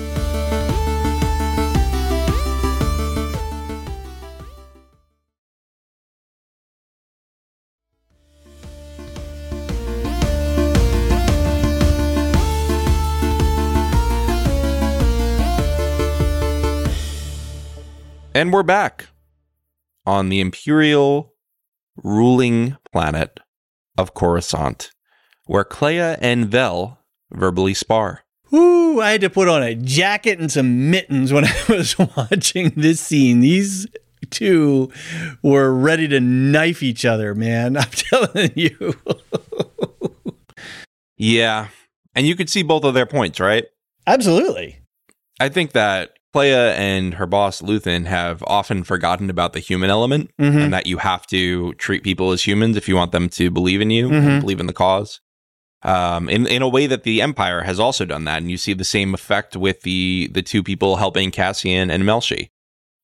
And we're back on the Imperial ruling planet of Coruscant, where Kleya and Vel verbally spar. Ooh, I had to put on a jacket and some mittens when I was watching this scene. These two were ready to knife each other, man. I'm telling you. Yeah. And you could see both of their points, right? Absolutely. I think that Kleya and her boss, Luthen, have often forgotten about the human element Mhm. and that you have to treat people as humans if you want them to believe in you Mhm. and believe in the cause. Um, in, in a way that the Empire has also done that. And you see the same effect with the, the two people helping Cassian and Melshi.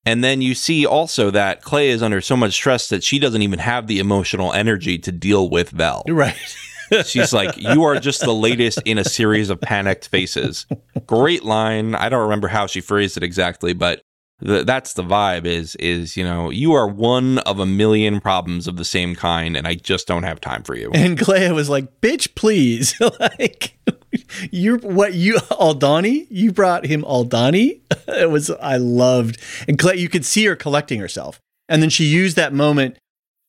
And then you see also that Kleya is under so much stress that she doesn't even have the emotional energy to deal with Vel. Right. She's like, You are just the latest in a series of panicked faces. Great line. I don't remember how she phrased it exactly, but th- that's the vibe is is you know you are one of a million problems of the same kind and i just don't have time for you And Kleya was like, "Bitch, please!" like, you're what you Aldhani? You brought him Aldhani? it was I loved, and Kleya, you could see her collecting herself, and then she used that moment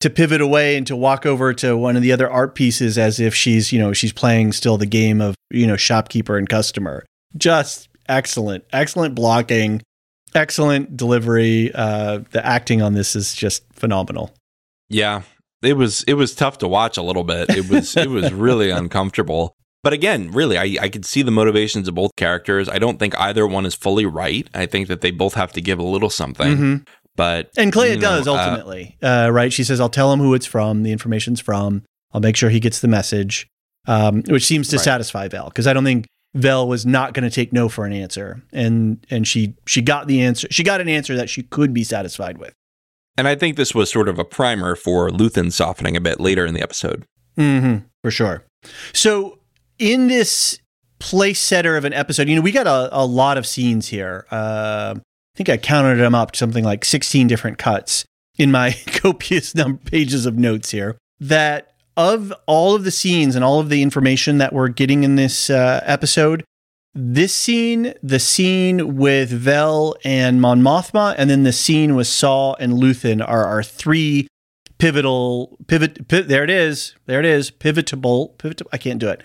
to pivot away and to walk over to one of the other art pieces as if she's you know she's playing still the game of you know shopkeeper and customer. Just excellent, excellent blocking, excellent delivery. Uh, the acting on this is just phenomenal. yeah it was it was tough to watch a little bit it was it was really uncomfortable but again really I, I could see the motivations of both characters i don't think either one is fully right i think that they both have to give a little something Mhm. But And Kleya you know, does uh, ultimately, uh, right? She says, "I'll tell him who it's from, the information's from. I'll make sure he gets the message," um, which seems to Right. satisfy Vel because I don't think Vel was not going to take no for an answer, and and she she got the answer. She got an answer that she could be satisfied with. and i think this was sort of a primer for luthen softening a bit later in the episode Mm-hmm, for sure. So in this place setter of an episode, you know, we got a, a lot of scenes here. Uh, think I counted them up to something like 16 different cuts in my copious number pages of notes here. That of all of the scenes and all of the information that we're getting in this uh, episode, this scene, the scene with Vel and Mon Mothma, and then the scene with Saw and Luthen are our three pivotal pivot, pi- there it is there it is pivotable pivot i can't do it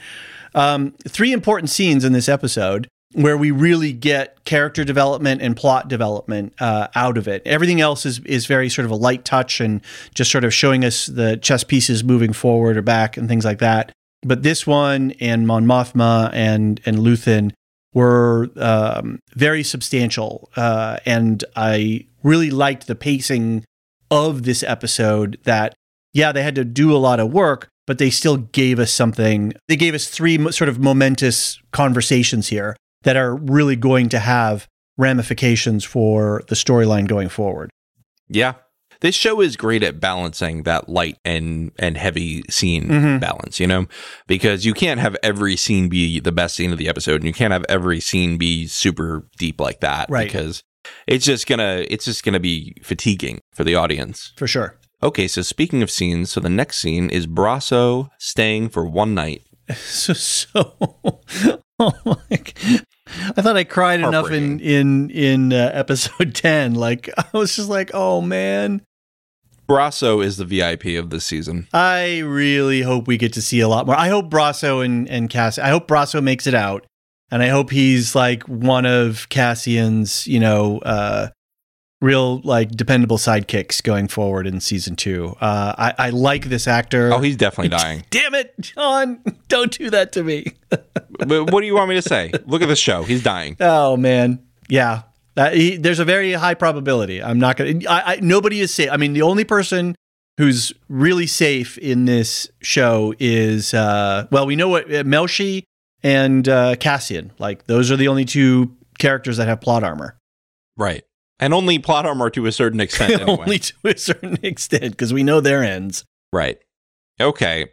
um, three important scenes in this episode where we really get character development and plot development uh, out of it everything else is is very sort of a light touch and just sort of showing us the chess pieces moving forward or back and things like that but this one and Mon Mothma and and Luthen were um, very substantial, uh, and I really liked the pacing of this episode. That yeah, they had to do a lot of work, but they still gave us something. They gave us three sort of momentous conversations here that are really going to have ramifications for the storyline going forward. Yeah. This show is great at balancing that light and and heavy scene Mhm. balance, you know? Because you can't have every scene be the best scene of the episode and you can't have every scene be super deep like that Right. because it's just gonna it's just gonna be fatiguing for the audience. For sure. Okay, so speaking of scenes, so the next scene is Brasso staying for one night. So, so oh my, I thought I cried enough in in in uh, episode ten. Like I was just like, oh man. Brasso is the VIP of this season. I really hope we get to see a lot more. I hope Brasso and and Cass. I hope Brasso makes it out, and I hope he's like one of Cassian's, you know, uh, real like dependable sidekicks going forward in season two. Uh, I I like this actor. Oh, he's definitely dying. Damn it, John! Don't do that to me. but what do you want me to say? Look at the show. He's dying. Oh man, yeah. That, he, there's a very high probability. I'm not gonna. I, I, nobody is safe. I mean, the only person who's really safe in this show is uh, well, we know what uh, Melshi and uh, Cassian. Like those are the only two characters that have plot armor. Right. And only plot armor to a certain extent. Anyway. only to a certain extent because we know their ends. Right. Okay.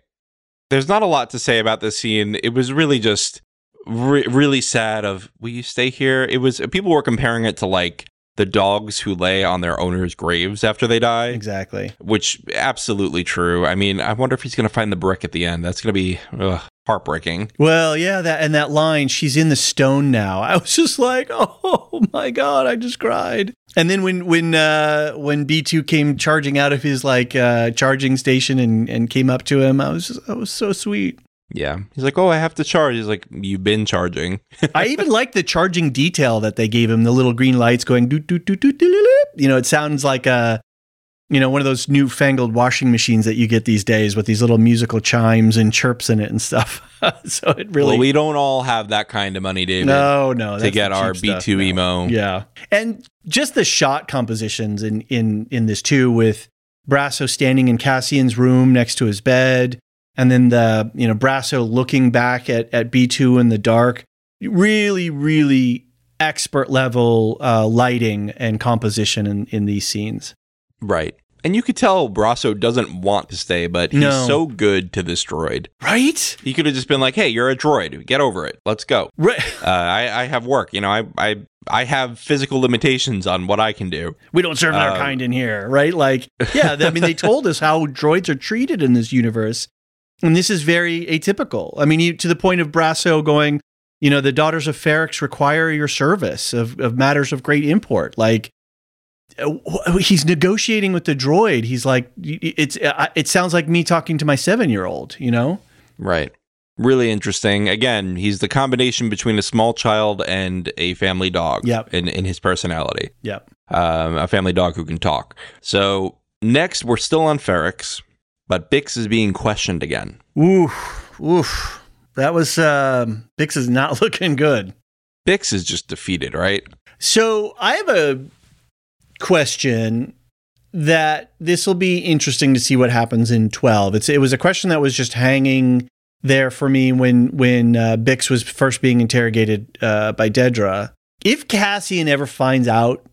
There's not a lot to say about this scene. It was really just re- really sad of will you stay here? It was people were comparing it to like the dogs who lay on their owners' graves after they die, Exactly. which absolutely true. I mean, I wonder if he's going to find the brick at the end. That's going to be ugh, heartbreaking. Well, yeah, that and that line, she's in the stone now. I was just like, oh my god, I just cried. And then when when uh, when B two came charging out of his like uh, charging station and and came up to him, I was just, that was so sweet. Yeah. He's like, "Oh, I have to charge." He's like, "You've been charging." I even like the charging detail that they gave him, the little green lights going doot doot doot. doot, doot. You know, it sounds like a you know one of those newfangled washing machines that you get these days with these little musical chimes and chirps in it and stuff. so it really well, we don't all have that kind of money, David. no no to get our cheap B stuff. two No. emo. Yeah, and just the shot compositions in in in this too, with Brasso standing in Cassian's room next to his bed, and then the you know Brasso looking back at at B two in the dark. Really, really expert level uh, lighting and composition in in these scenes. Right. And you could tell Brasso doesn't want to stay, but he's No. so good to this droid. Right. He could have just been like, "Hey, you're a droid. Get over it. Let's go. Right. Uh, I, I have work. You know, I, I, I have physical limitations on what I can do. We don't serve our Um, kind in here, right? Like, yeah, I mean, they told us how droids are treated in this universe. And this is very atypical. I mean, you, to the point of Brasso going, you know, the daughters of Ferrix require your service of, of matters of great import. Like, he's negotiating with the droid. He's like, it's, uh, it sounds like me talking to my seven year old, you know? Right. Really interesting. Again, he's the combination between a small child and a family dog. Yep. In in his personality, Yep. um, a family dog who can talk. So next, we're still on Ferrix, but Bix is being questioned again. Oof. Oof. That was, um, Bix is not looking good. Bix is just defeated, right? So I have a question that this will be interesting to see what happens in 12. It's it was a question that was just hanging there for me when when uh, Bix was first being interrogated uh, by Dedra. If Cassian ever finds out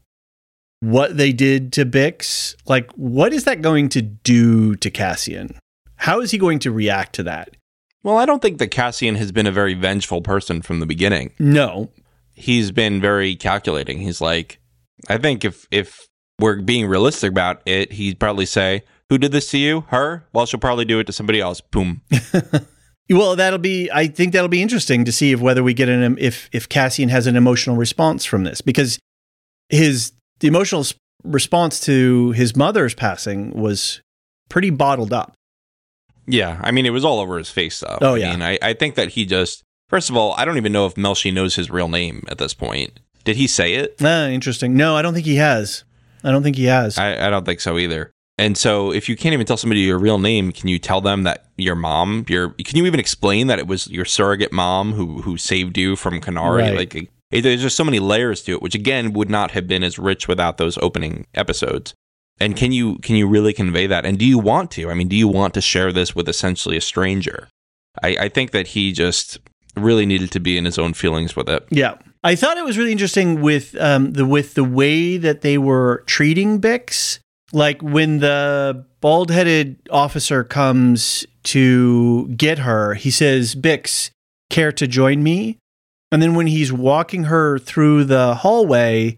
what they did to Bix, like what is that going to do to Cassian? How is he going to react to that? Well, I don't think that Cassian has been a very vengeful person from the beginning. No. he's been very calculating. He's like, I think if if we're being realistic about it, he'd probably say, "Who did this to you? Her? Well, she'll probably do it to somebody else." Boom. Well, that'll be. I think that'll be interesting to see if whether we get an if if Cassian has an emotional response from this because his the emotional response to his mother's passing was pretty bottled up. yeah, I mean, it was all over his face, though. Oh, I yeah. mean, I, I think that he just first of all, I don't even know if Melshi knows his real name at this point. Did he say it? Ah, interesting. No, I don't think he has. I don't think he has. I, I don't think so either. And so, if you can't even tell somebody your real name, can you tell them that your mom, your can you even explain that it was your surrogate mom who who saved you from Kenari? Right. Like, it, there's just so many layers to it, which again would not have been as rich without those opening episodes. And can you can you really convey that? And do you want to? I mean, do you want to share this with essentially a stranger? I, I think that he just really needed to be in his own feelings with it. Yeah. I thought it was really interesting with um, the with the way that they were treating Bix. Like when the bald headed officer comes to get her, he says, Bix, care to join me? And then when he's walking her through the hallway,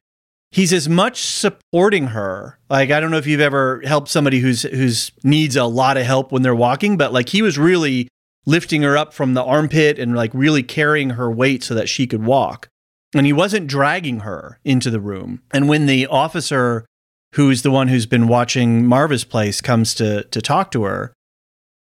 he's as much supporting her. Like I don't know if you've ever helped somebody who's who's needs a lot of help when they're walking, but like he was really lifting her up from the armpit and like really carrying her weight so that she could walk. And he wasn't dragging her into the room. And when the officer who's the one who's been watching Marva's place comes to to talk to her,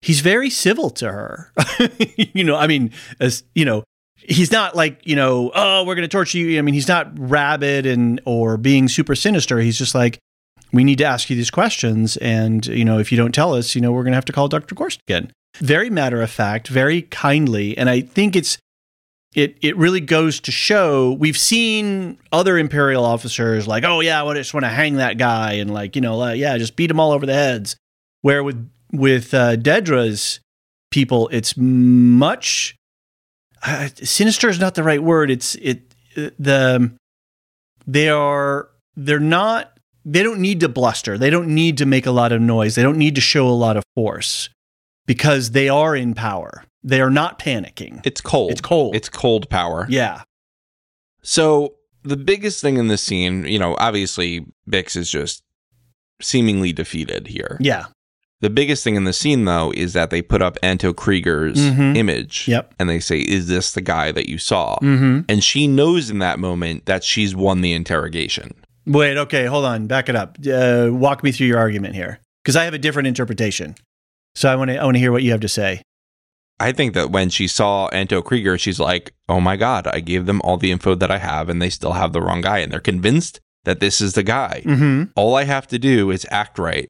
he's very civil to her. you know, I mean, as you know, he's not like you know oh we're going to torture you i mean he's not rabid and or being super sinister he's just like we need to ask you these questions and you know if you don't tell us you know we're going to have to call dr gorst again very matter of fact very kindly and i think it's it it really goes to show we've seen other imperial officers like oh yeah i just want to hang that guy and like you know yeah just beat them all over the heads where with with uh, dedra's people it's much uh, sinister is not the right word. It's it the they are they're not they don't need to bluster. They don't need to make a lot of noise. They don't need to show a lot of force because they are in power. They are not panicking. It's cold. It's cold. It's cold power. Yeah. So the biggest thing in this scene, you know, obviously Bix is just seemingly defeated here. Yeah. The biggest thing in the scene, though, is that they put up Anto Kreegyr's Mhm. image. Yep. And they say, Is this the guy that you saw? Mm-hmm. And she knows in that moment that she's won the interrogation. Wait. Okay. Hold on. Back it up. Uh, walk me through your argument here because I have a different interpretation. So I want to I want to hear what you have to say. I think that when she saw Anto Kreegyr, she's like, Oh my God, I gave them all the info that I have, and they still have the wrong guy. And they're convinced that this is the guy. Mm-hmm. All I have to do is act right,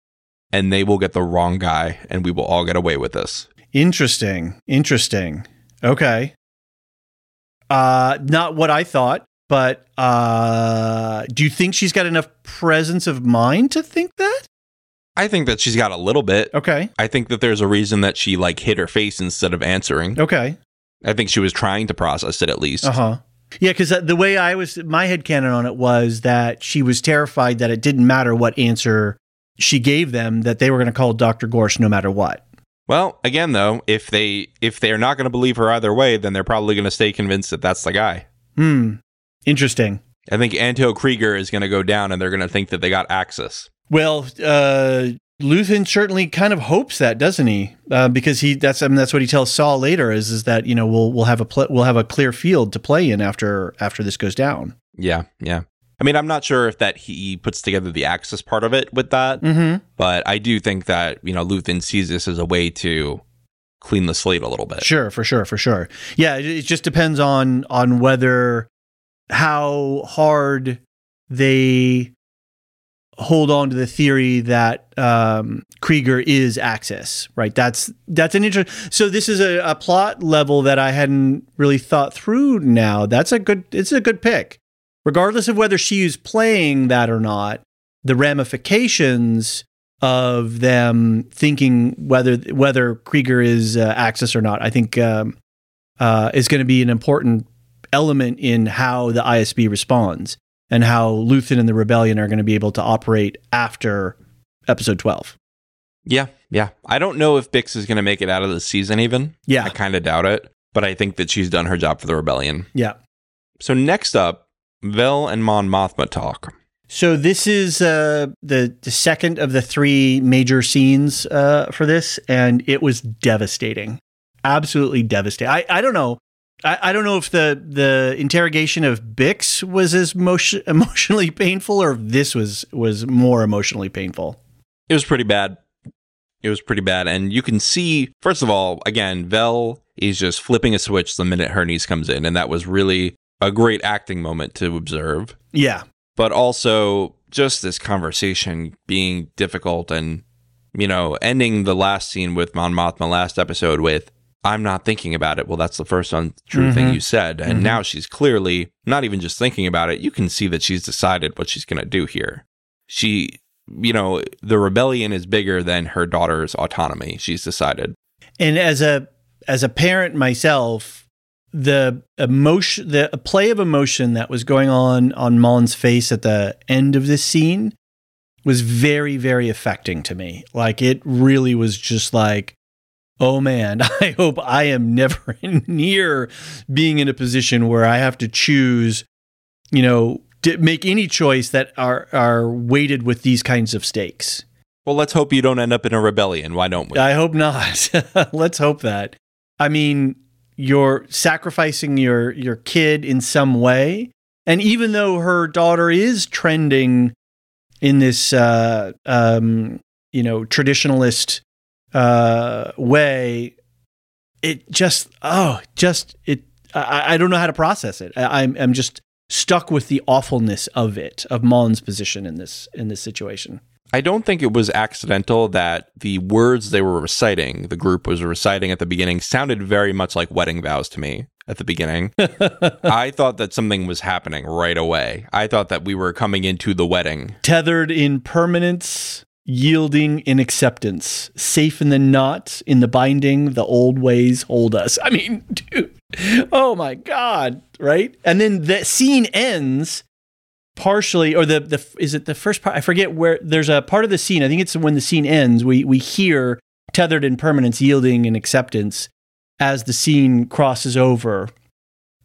and they will get the wrong guy, and we will all get away with this. Interesting. Interesting. Okay. Uh not what I thought, but uh do you think she's got enough presence of mind to think that? I think that she's got a little bit. Okay. I think that there's a reason that she like hit her face instead of answering. Okay. I think she was trying to process it at least. Uh-huh. Yeah, cuz the way I was my head canon on it was that she was terrified that it didn't matter what answer she gave them that they were going to call Dr. Gorst no matter what. Well, again though, if they if they're not going to believe her either way, then they're probably going to stay convinced that that's the guy. Hmm. Interesting. I think Anto Kreegyr is going to go down, and they're going to think that they got Axis. Well, uh, Luthen certainly kind of hopes that, doesn't he? Uh, because he that's I mean, that's what he tells Saw later is is that you know we'll we'll have a pl- we'll have a clear field to play in after after this goes down. Yeah, yeah. I mean, I'm not sure if that he puts together the Axis part of it with that, Mm-hmm. but I do think that you know Luthen sees this as a way to clean the slate a little bit. Sure, for sure, for sure. Yeah, it, it just depends on on whether how hard they hold on to the theory that um, Kreegyr is Axis, right? That's that's an interest. So this is a, a plot level that I hadn't really thought through. Now that's a good. It's a good pick, regardless of whether she is playing that or not. The ramifications of them thinking whether whether Kreegyr is uh, Axis or not, I think um, uh, is going to be an important element in how the ISB responds and how Luthen and the Rebellion are going to be able to operate after Episode Twelve. Yeah, yeah. I don't know if Bix is going to make it out of the season even. Yeah, I kind of doubt it, but I think that she's done her job for the rebellion. yeah. So next up, Vel and Mon Mothma talk. So this is uh, the the second of the three major scenes uh, for this, and it was devastating, absolutely devastating. I, I don't know, I, I don't know if the the interrogation of Bix was as motion, emotionally painful, or if this was was more emotionally painful. It was pretty bad. It was pretty bad. And you can see, first of all, again, Vel is just flipping a switch the minute her niece comes in. And that was really a great acting moment to observe. Yeah, But also just this conversation being difficult and, you know, ending the last scene with Mon Mothma last episode with, I'm not thinking about it. Well, that's the first untrue thing Mhm. you said. And Mhm. now she's clearly not even just thinking about it. You can see that she's decided what she's going to do here. She, you know, the rebellion is bigger than her daughter's autonomy. She's decided. and as a as a parent myself the emotion the play of emotion that was going on on Mon's face at the end of this scene was very very affecting to me like it really was just like oh man i hope i am never near being in a position where i have to choose you know make any choice that are are weighted with these kinds of stakes. Well, let's hope you don't end up in a rebellion. Why don't we? I hope not. let's hope that. I mean, you're sacrificing your your kid in some way, and even though her daughter is trending in this uh, um, you know traditionalist uh, way, it just oh just it I, I don't know how to process it. I, I'm I'm just stuck with the awfulness of it of Mullen's position in this in this situation. I don't think it was accidental that the words they were reciting, the group was reciting at the beginning, sounded very much like wedding vows to me at the beginning. I thought that something was happening right away. I thought that we were coming into the wedding. Tethered in permanence, yielding in acceptance, safe in the knot, in the binding, the old ways hold us. I mean, dude, oh my God, right? And then the scene ends partially or the the is it the first part I forget where there's a part of the scene I think it's when the scene ends we we hear tethered in permanence yielding in acceptance as the scene crosses over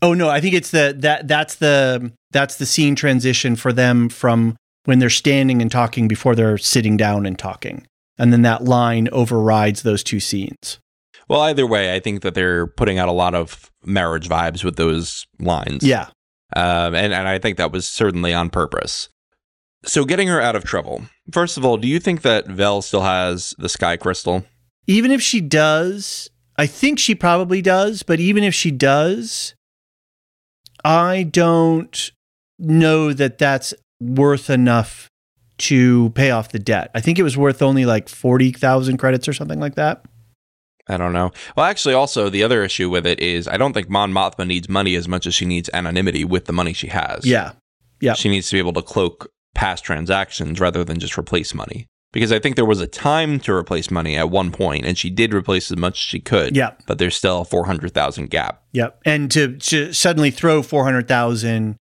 oh no I think it's the that that's the that's the scene transition for them from when they're standing and talking before they're sitting down and talking and then that line overrides those two scenes Well, either way, I think that they're putting out a lot of marriage vibes with those lines. yeah Um, and, and I think that was certainly on purpose. So, getting her out of trouble. First of all, do you think that Vel still has the sky crystal? even if she does, I think she probably does, but even if she does, I don't know that that's worth enough to pay off the debt. I think it was worth only like 40,000 credits or something like that. I don't know. Well, actually, also, the other issue with it is I don't think Mon Mothma needs money as much as she needs anonymity with the money she has. Yeah. Yeah. She needs to be able to cloak past transactions rather than just replace money. Because I think there was a time to replace money at one point, and she did replace as much as she could. Yeah. But there's still a 400,000 gap. Yep. And to, to suddenly throw 400,000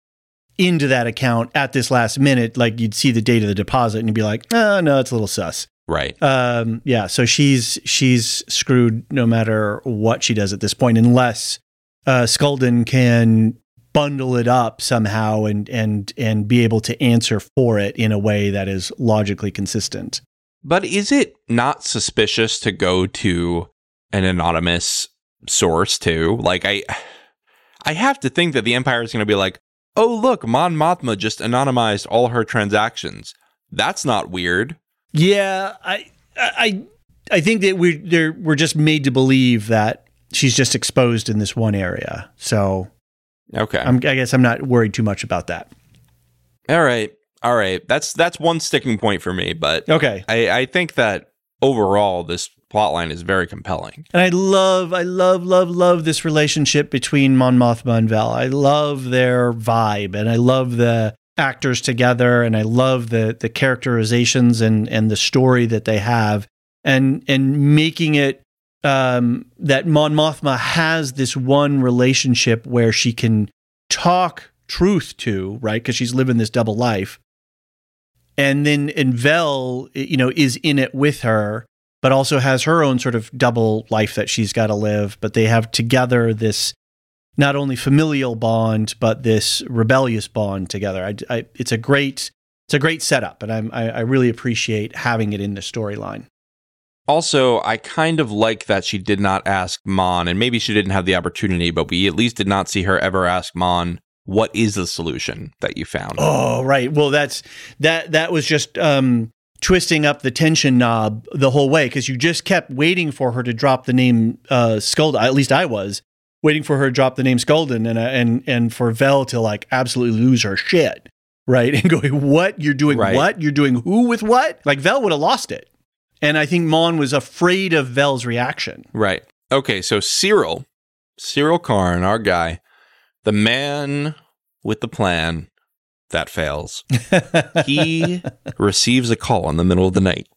into that account at this last minute, like you'd see the date of the deposit and you'd be like, oh, no, it's a little sus. Right. Um, yeah, so she's she's screwed no matter what she does at this point, unless uh, Sculdun can bundle it up somehow and and and be able to answer for it in a way that is logically consistent. But is it not suspicious to go to an anonymous source too? Like I I have to think that the Empire is going to be like, "Oh, look, Mon Mothma just anonymized all her transactions." That's not weird. Yeah, I I I think that we are we're just made to believe that she's just exposed in this one area. So Okay. I'm, I guess I'm not worried too much about that. all right. All right. That's that's one sticking point for me, but Okay. I I think that overall this plotline is very compelling. And I love, I love, love, love this relationship between Mon Mothma and Vel. I love their vibe, and I love the actors together, and I love the the characterizations and and the story that they have, and and making it um, that Mon Mothma has this one relationship where she can talk truth to, right? Because she's living this double life. And then and Vel, you know, is in it with her, but also has her own sort of double life that she's got to live. But they have together this not only familial bond, but this rebellious bond together. I, I, it's a great, it's a great setup, and I'm, I, I really appreciate having it in the storyline. Also, I kind of like that she did not ask Mon, and maybe she didn't have the opportunity, but we at least did not see her ever ask Mon, "What is the solution that you found?" Oh, right. Well, that's that. That was just um, twisting up the tension knob the whole way because you just kept waiting for her to drop the name uh, Sculdun. At least I was waiting for her to drop the name Sculdun, and uh, and and for Vel to like absolutely lose her shit, right? And going, "What you're doing? Right. What you're doing? Who with what?" Like Vel would have lost it, and I think Mon was afraid of Vel's reaction. Right. Okay, so Syril, Syril Karn, our guy, the man with the plan that fails. he receives a call in the middle of the night.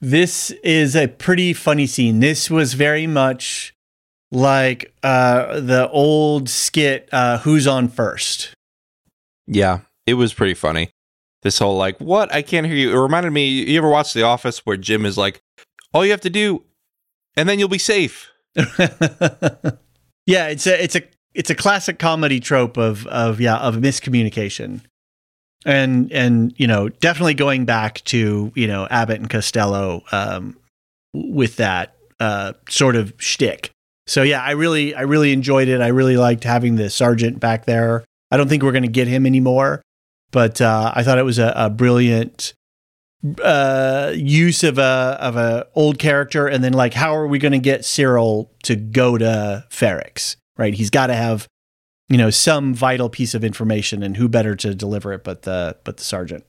This is a pretty funny scene. This was very much like uh, the old skit, uh, Who's on First? Yeah, it was pretty funny. This whole like, what? I can't hear you. It reminded me. You ever watch The Office where Jim is like, all you have to do, and then you'll be safe. yeah, it's a it's a it's a classic comedy trope of of yeah of miscommunication. And and you know definitely going back to you know Abbott and Costello um, with that uh, sort of shtick. So yeah, I really I really enjoyed it. I really liked having the sergeant back there. I don't think we're going to get him anymore, but uh, I thought it was a, a brilliant uh, use of a of a old character, and then like how are we going to get Syril to go to Ferrix? Right, he's got to have you know some vital piece of information, and who better to deliver it but the but the sergeant.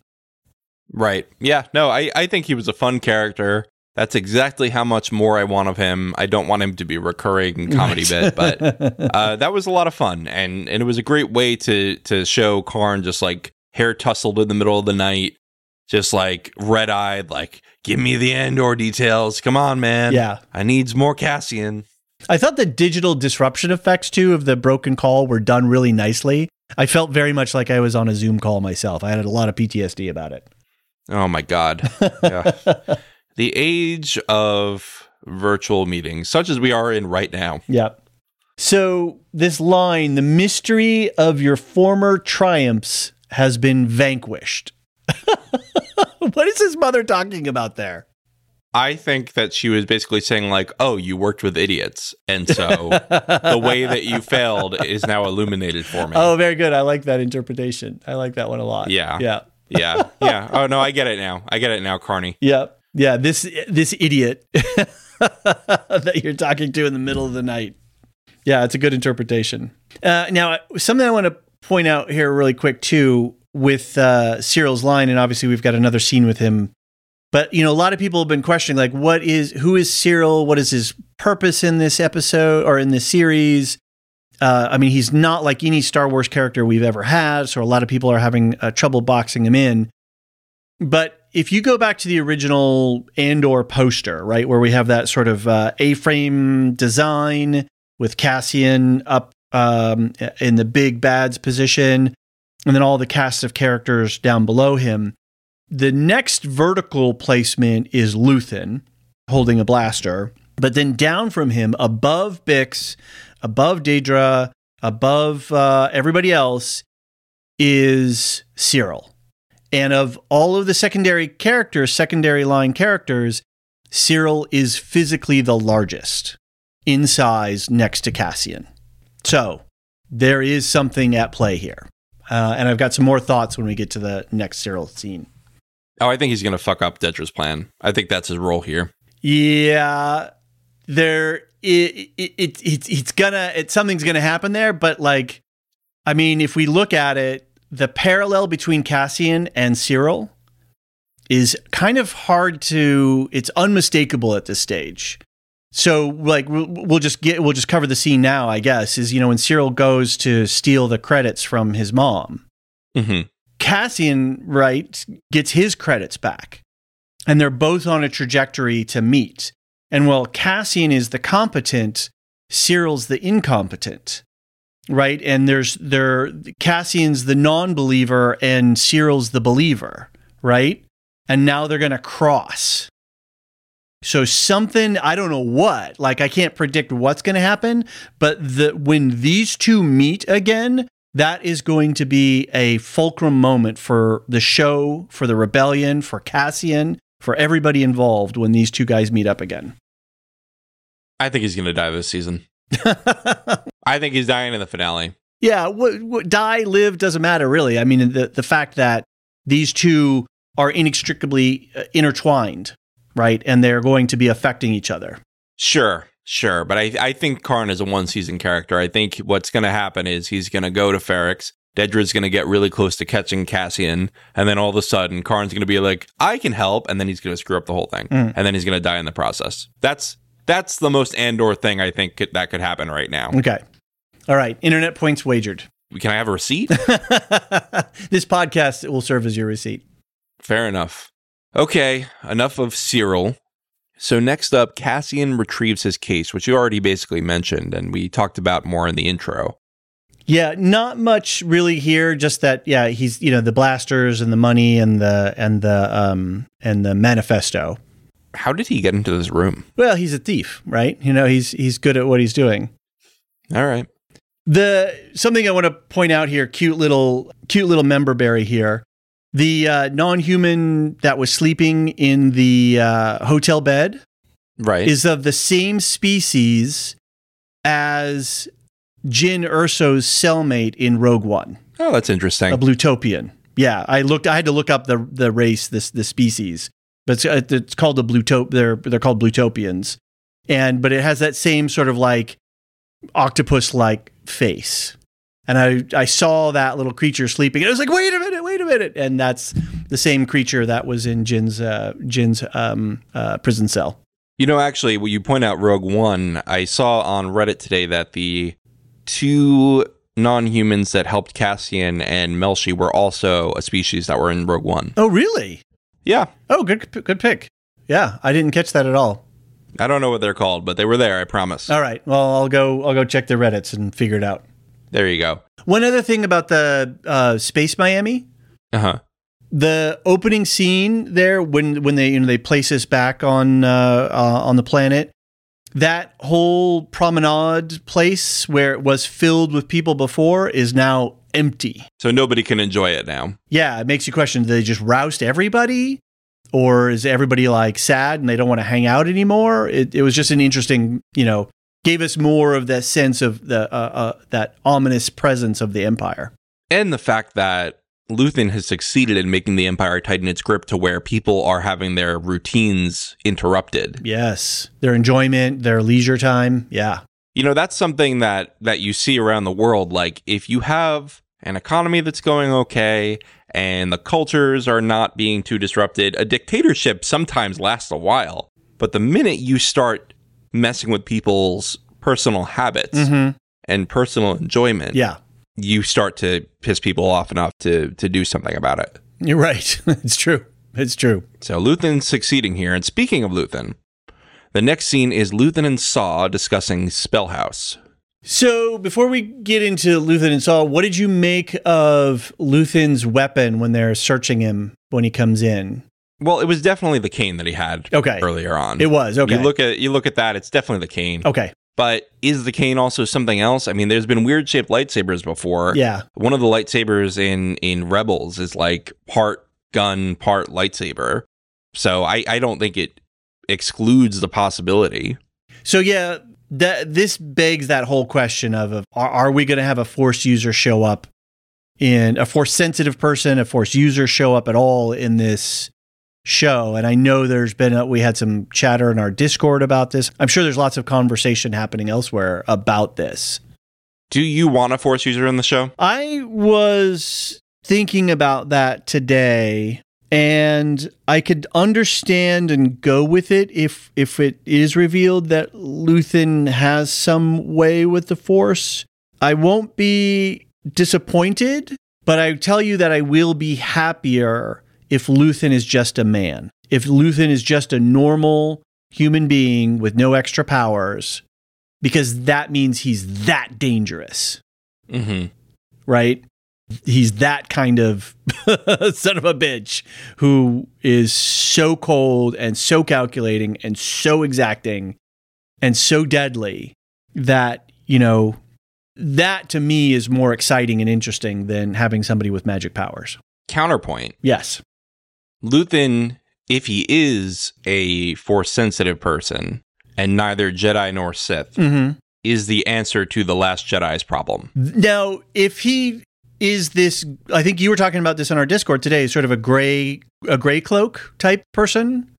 Right. Yeah. No, I, I think he was a fun character. That's exactly how much more I want of him. I don't want him to be recurring comedy bit, but uh, that was a lot of fun, and and it was a great way to to show Karn just like hair tousled in the middle of the night, just like red eyed, like give me the Andor details. Come on, man. Yeah. I needs more Cassian. I thought the digital disruption effects too of the broken call were done really nicely. I felt very much like I was on a Zoom call myself. I had a lot of PTSD about it. Oh my god. Yeah. the age of virtual meetings, such as we are in right now. Yep. So this line, the mystery of your former triumphs has been vanquished. what is his mother talking about there? I think that she was basically saying like, "Oh, you worked with idiots, and so the way that you failed is now illuminated for me." Oh, very good. I like that interpretation. I like that one a lot. Yeah. Yeah. yeah, yeah. Oh no, I get it now. I get it now, Carney. Yeah. Yeah. This this idiot that you're talking to in the middle of the night. Yeah, it's a good interpretation. Uh, now, something I want to point out here really quick too with uh, Syril's line, and obviously we've got another scene with him. But you know, a lot of people have been questioning, like, what is who is Syril? What is his purpose in this episode or in this series? Uh, I mean, he's not like any Star Wars character we've ever had, so a lot of people are having uh, trouble boxing him in. But if you go back to the original Andor poster, right, where we have that sort of uh, A-frame design with Cassian up um, in the big bad's position, and then all the cast of characters down below him. The next vertical placement is Luthen holding a blaster, but then down from him, above Bix, above Dedra, above uh, everybody else, is Syril. And of all of the secondary characters, secondary line characters, Syril is physically the largest in size next to Cassian. So there is something at play here. Uh, and I've got some more thoughts when we get to the next Syril scene. Oh, I think he's going to fuck up Dedra's plan. I think that's his role here. Yeah, there it, it, it it's it's gonna it something's gonna happen there, but like, I mean, if we look at it, the parallel between Cassian and Syril is kind of hard to. It's unmistakable at this stage. So like we'll, we'll just get we'll just cover the scene now. I guess is you know when Syril goes to steal the credits from his mom. Mm-hmm. Cassian, right, gets his credits back. And they're both on a trajectory to meet. And while Cassian is the competent, Syril's the incompetent. Right? And there's there Cassian's the non-believer and Syril's the believer, right? And now they're gonna cross. So something I don't know what, like I can't predict what's going to happen, but the when these two meet again, that is going to be a fulcrum moment for the show, for the rebellion, for Cassian, for everybody involved when these two guys meet up again. I think he's going to die this season. I think he's dying in the finale. Yeah, what, what, die, live doesn't matter really. I mean, the the fact that these two are inextricably uh, intertwined, right, and they're going to be affecting each other. Sure, sure, but I I think Karn is a one season character. I think what's going to happen is he's going to go to Ferrix. Dedra's going to get really close to catching Cassian, and then all of a sudden, Karn's going to be like, "I can help," and then he's going to screw up the whole thing, Mm. and then he's going to die in the process. That's that's the most Andor thing I think could, that could happen right now. Okay. All right. Internet points wagered. Can I have a receipt? this podcast will serve as your receipt. Fair enough. Okay, enough of Syril. So next up, Cassian retrieves his case, which you already basically mentioned, and we talked about more in the intro. Yeah, not much really here. Just that, yeah, he's you know the blasters and the money and the and the um and the manifesto. How did he get into this room? Well, he's a thief, right? You know, he's he's good at what he's doing. All right. The something I want to point out here, cute little cute little member berry here. The uh, non-human that was sleeping in the uh, hotel bed Right. is of the same species as Jyn Erso's cellmate in Rogue One, oh, that's interesting. a Blutopian. Yeah, I looked. I had to look up the the race, this the species, but it's, uh, it's called the Blutop. They're they're called Blutopians, and but it has that same sort of like octopus like face. And I I saw that little creature sleeping, and I was like, wait a minute, wait a minute, and that's the same creature that was in Jyn's uh, Jyn's um, uh, prison cell. You know, actually, when you point out Rogue One, I saw on Reddit today that the two non-humans that helped Cassian and Melshi were also a species that were in Rogue One. Oh, really? Yeah, Oh, good, good pick. Yeah, I didn't catch that at all. I don't know what they're called, but they were there. I promise. All right, well, I'll go. I'll go check the Reddit's and figure it out. There you go. One other thing about the uh, Space Miami, Uh huh. the opening scene there when when they you know they place us back on uh, uh, on the planet, that whole promenade place where it was filled with people before is now empty. So nobody can enjoy it now. Yeah, it makes you question: Do they just roust everybody, or is everybody like sad and they don't want to hang out anymore? It, it was just an interesting, you know, gave us more of that sense of the uh, uh, that ominous presence of the Empire. And the fact that Luthen has succeeded in making the Empire tighten its grip to where people are having their routines interrupted. Yes, their enjoyment, their leisure time. Yeah, You know, that's something that that you see around the world like if you have an economy that's going okay and the cultures are not being too disrupted, a dictatorship sometimes lasts a while. But the minute you start messing with people's personal habits mm-hmm. and personal enjoyment, yeah, you start to piss people off enough to to do something about it. you're right. it's true. It's true. So Luthen's succeeding here. And speaking of Luthen, the next scene is Luthen and Saw discussing Spellhaus. So before we get into Luthen and Saw, what did you make of Luthen's weapon when they're searching him when he comes in? Well, it was definitely the cane that he had Okay. earlier on. It was okay. You look at you look at that, it's definitely the cane. okay. But is the cane also something else? I mean, there's been weird shaped lightsabers before. Yeah. One of the lightsabers in in Rebels is like part gun, part lightsaber. So I, I don't think it excludes the possibility. So yeah, that this begs that whole question of, of are, are we going to have a force user show up in a force sensitive person, a force user show up at all in this show? And I know there's been a, we had some chatter in our Discord about this. I'm sure there's lots of conversation happening elsewhere about this. Do you want a force user in the show? I was thinking about that today and I could understand and go with it if if it is revealed that Luthen has some way with the Force. I won't be disappointed, but I tell you that I will be happier if Luthen is just a man. If Luthen is just a normal human being with no extra powers, because that means he's that dangerous Mm-hmm. right? He's that kind of son of a bitch who is so cold and so calculating and so exacting and so deadly that, you know, that to me is more exciting and interesting than having somebody with magic powers. Counterpoint. Yes. Luthen, if he is a force sensitive person and neither Jedi nor Sith, Mm-hmm. is the answer to the Last Jedi's problem. Now, if he is this, I think you were talking about this on our Discord today, sort of a gray, a gray cloak type person.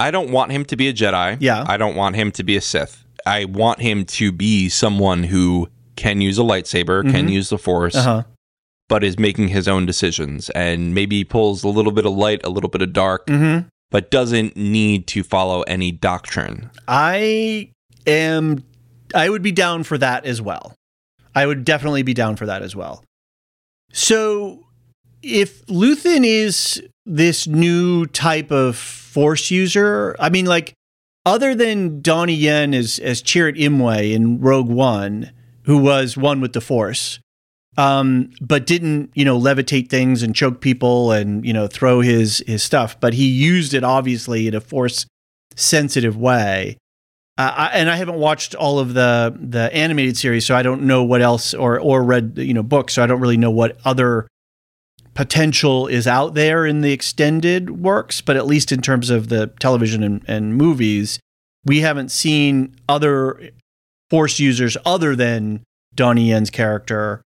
I don't want him to be a Jedi. Yeah. I don't want him to be a Sith. I want him to be someone who can use a lightsaber, can Mhm. use the Force, Uh huh. But is making his own decisions and maybe pulls a little bit of light, a little bit of dark, Mm-hmm. but doesn't need to follow any doctrine. I am I would be down for that as well. I would definitely be down for that as well. So if Luthen is this new type of force user, I mean like other than Donnie Yen as as Chirrut Imwe in Rogue One, who was one with the Force, um, but didn't you know levitate things and choke people and you know throw his his stuff, but he used it obviously in a Force sensitive way. Uh, I, and I haven't watched all of the the animated series, so I don't know what else, or or read you know books, so I don't really know what other potential is out there in the extended works, but at least in terms of the television and, and movies, we haven't seen other force users other than Donnie Yen's character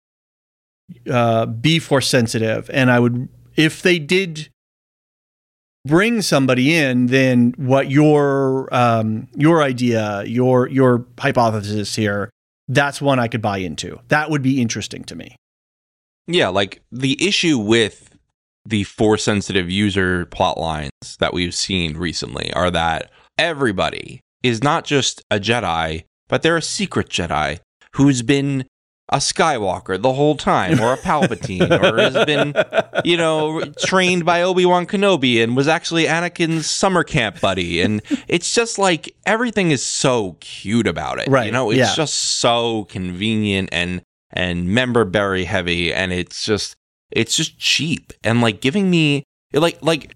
uh, be force sensitive. And I would, if they did bring somebody in, then what your um, your idea, your your hypothesis here, that's one I could buy into. That would be interesting to me. Yeah, like the issue with the force sensitive user plot lines that we've seen recently are that everybody is not just a Jedi, but they're a secret Jedi who's been a Skywalker the whole time, or a Palpatine, or has been, you know, trained by Obi Wan Kenobi and was actually Anakin's summer camp buddy. And it's just like everything is so cute about it. Right, You know, it's yeah. just so convenient and and member berry heavy, and it's just it's just cheap and like giving me like like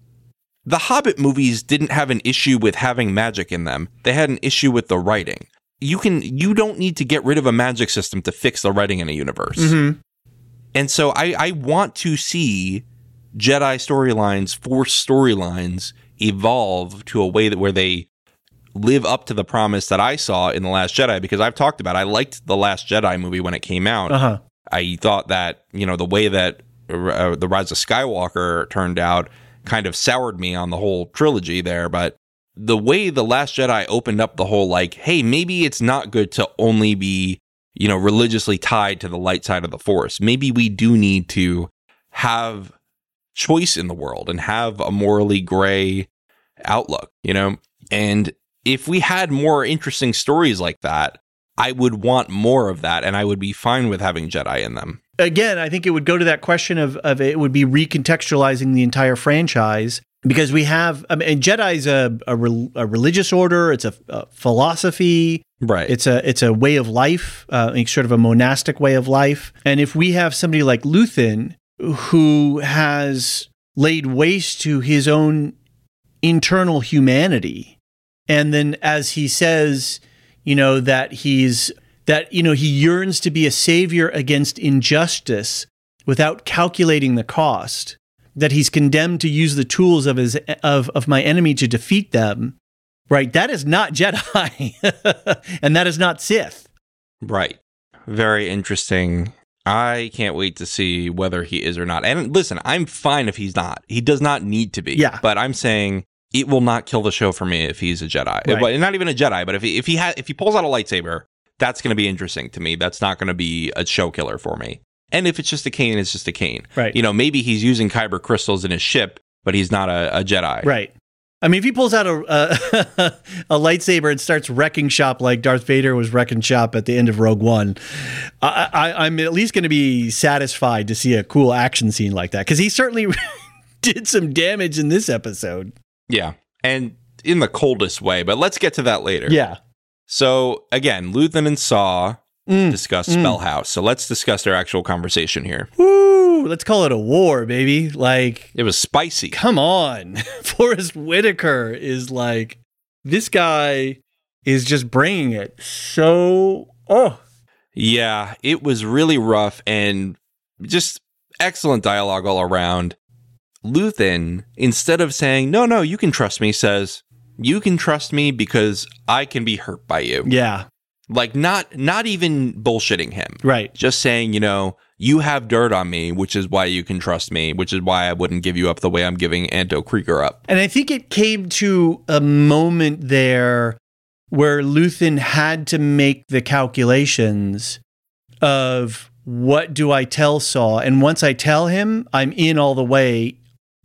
the Hobbit movies didn't have an issue with having magic in them. They had an issue with the writing. You can you don't need to get rid of a magic system to fix the writing in a universe. Mm-hmm. And so I, I want to see Jedi storylines, Force storylines evolve to a way that where they live up to the promise that I saw in The Last Jedi because I've talked about I liked The Last Jedi movie when it came out. Uh huh. I thought that, you know, the way that uh, The Rise of Skywalker turned out kind of soured me on the whole trilogy there, but the way The Last Jedi opened up the whole like, hey, maybe it's not good to only be, you know, religiously tied to the light side of the force. Maybe we do need to have choice in the world and have a morally gray outlook, you know? And if we had more interesting stories like that, I would want more of that and I would be fine with having Jedi in them. Again, I think it would go to that question of, of it would be recontextualizing the entire franchise because we have, I mean, and Jedi's a, a, rel- a religious order, it's a, a philosophy, Right. It's a it's a way of life, uh, sort of a monastic way of life. And if we have somebody like Luthen who has laid waste to his own internal humanity, and then as he says, you know that he's that you know he yearns to be a savior against injustice without calculating the cost that he's condemned to use the tools of his of of my enemy to defeat them right that is not jedi and that is not sith Right. Very interesting. I can't wait to see whether he is or not. And listen, I'm fine if he's not. He does not need to be. Yeah. But I'm saying it will not kill the show for me if he's a Jedi. Right. But not even a Jedi, but if he if he ha- if he pulls out a lightsaber, that's going to be interesting to me. That's not going to be a show killer for me. And if it's just a cane, it's just a cane. Right. You know, maybe he's using kyber crystals in his ship, but he's not a, a Jedi. right i mean if he pulls out a, a a lightsaber and starts wrecking shop like darth vader was wrecking shop at the end of rogue one I, I, i'm at least going to be satisfied to see a cool action scene like that because he certainly did some damage in this episode Yeah. And in the coldest way, but let's get to that later. yeah So again, Luthen and Saw Mm, discuss mm. Spellhaus. So let's discuss their actual conversation here. Woo, let's call it a war baby like It was spicy. come on. Forest Whitaker is like, this guy is just bringing it so. Oh, Yeah, it was really rough and just excellent dialogue all around. Luthen, instead of saying, no, no, you can trust me, says, you can trust me because I can be hurt by you. yeah, Like not not even bullshitting him. right. Just saying, you know, you have dirt on me, which is why you can trust me, which is why I wouldn't give you up the way I'm giving Anto Kreegyr up. And I think it came to a moment there where Luthen had to make the calculations of what do I tell Saw? And once I tell him, I'm in all the way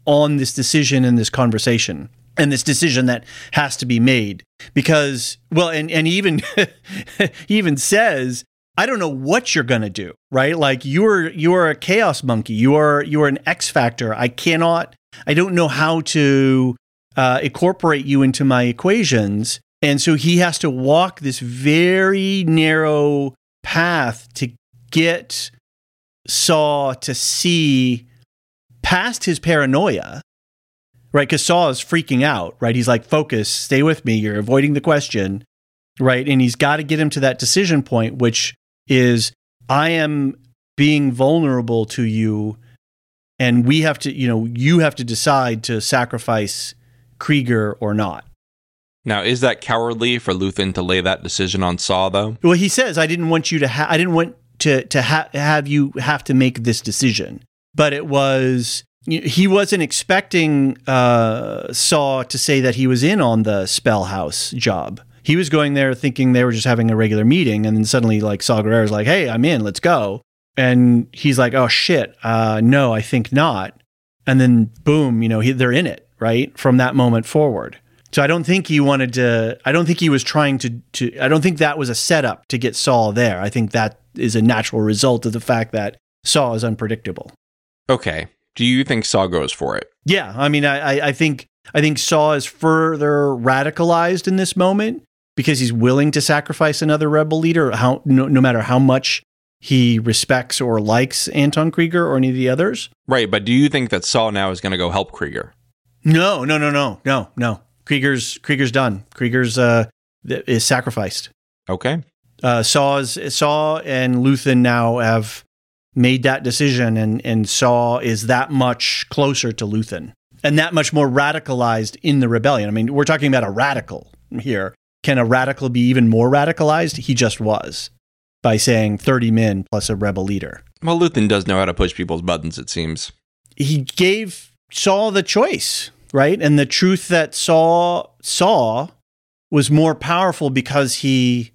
on this decision and this conversation and this decision that has to be made. Because, well, and, and even he even says, I don't know what you're gonna do, right? Like you're you're a chaos monkey. You are you are an X factor. I cannot I don't know how to uh, incorporate you into my equations. And so he has to walk this very narrow path to get Saw to see past his paranoia, right? Because Saw is freaking out, right? He's like, focus, stay with me. You're avoiding the question, right? And he's got to get him to that decision point, which is I am being vulnerable to you and we have to, you know, you have to decide to sacrifice Kreegyr or not. Now, is that cowardly for Luthen to lay that decision on Saw, though? Well, he says, "I didn't want you to. Ha- I didn't want to to ha- have you have to make this decision." But it was he wasn't expecting uh, Saw to say that he was in on the Spellhaus job. He was going there thinking they were just having a regular meeting, and then suddenly, like Saw Gerrera's like, "Hey, I'm in. Let's go." And he's like, "Oh shit, uh, no, I think not." And then, boom, you know, he, they're in it right from that moment forward. So I don't think he wanted to. I don't think he was trying to. To I don't think that was a setup to get Saw there. I think that is a natural result of the fact that Saw is unpredictable. Okay. Do you think Saw goes for it? Yeah, I mean, I, I think I think Saw is further radicalized in this moment because he's willing to sacrifice another rebel leader, how no, no matter how much he respects or likes Anton Kreegyr or any of the others. Right, but do you think that Saw now is going to go help Kreegyr? No, no, no, no, no, no. Kreegyr's Kreegyr's done. Kreegyr's uh is sacrificed. Okay. Uh, Saw's Saw and Luthen now have made that decision, and and Saw is that much closer to Luthen and that much more radicalized in the rebellion. I mean, we're talking about a radical here. Can a radical be even more radicalized? He just was by saying 30 men plus a rebel leader. Well, Luthen does know how to push people's buttons, it seems. He gave Saw the choice, right? And the truth that Saw saw was more powerful because he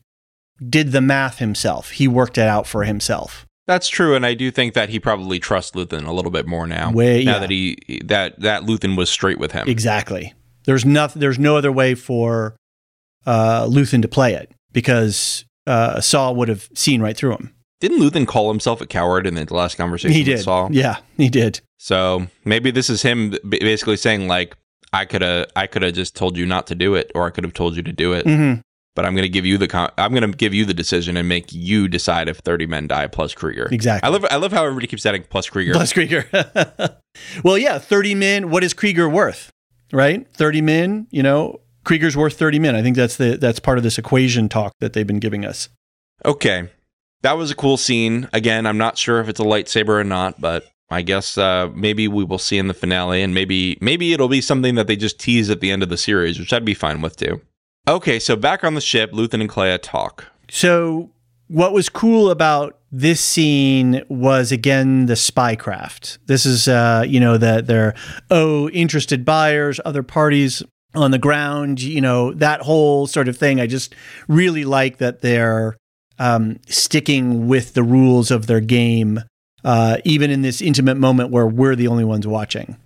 did the math himself. He worked it out for himself. That's true, and I do think that he probably trusts Luthen a little bit more now. Way- now yeah. that he that that Luthen was straight with him. Exactly. There's nothing. There's no other way for uh, Luthen to play it because uh, Saw would have seen right through him. Didn't Luthen call himself a coward in the last conversation He with did. Saw? Yeah, he did. So maybe this is him basically saying like, I could have I could have just told you not to do it, or I could have told you to do it, hmm but I'm going to give you the I'm going to give you the decision and make you decide if 30 men die plus Kreegyr. Exactly. I love I love how everybody keeps adding plus Kreegyr. Plus Kreegyr. well, yeah, 30 men. What is Kreegyr worth? Right? 30 men, you know, Kreegyr's worth 30 men. I think that's the that's part of this equation talk that they've been giving us. Okay. That was a cool scene. Again, I'm not sure if it's a lightsaber or not, but I guess uh, maybe we will see in the finale, and maybe maybe it'll be something that they just tease at the end of the series, which I'd be fine with too. Okay, so back on the ship, Luthen and Kleya talk. So, what was cool about this scene was again the spycraft. This is, uh, you know, that they're oh interested buyers, other parties on the ground. You know that whole sort of thing. I just really like that they're um, sticking with the rules of their game, uh, even in this intimate moment where we're the only ones watching.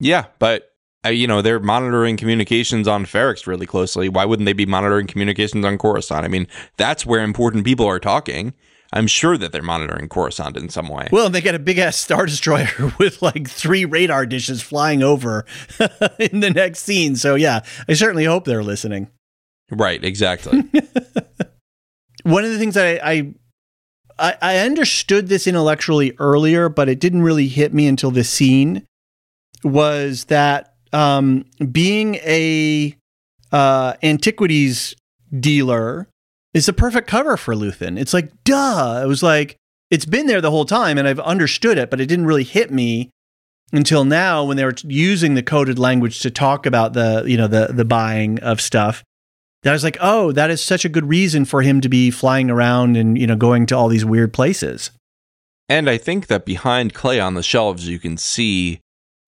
Yeah, but you know they're monitoring communications on Ferrix really closely. Why wouldn't they be monitoring communications on Coruscant? I mean, that's where important people are talking. I'm sure that they're monitoring Coruscant in some way. Well, and they got a big ass star destroyer with like three radar dishes flying over in the next scene. So yeah, I certainly hope they're listening. right, exactly. One of the things that I, I I I understood this intellectually earlier, but it didn't really hit me until this scene was that um, being a uh, antiquities dealer is the perfect cover for Luthen. It's like, duh. It was like, it's been there the whole time and I've understood it, but it didn't really hit me until now when they were using the coded language to talk about the, you know, the, the buying of stuff. That I was like, oh, that is such a good reason for him to be flying around and, you know, going to all these weird places. And I think that behind Kleya on the shelves, you can see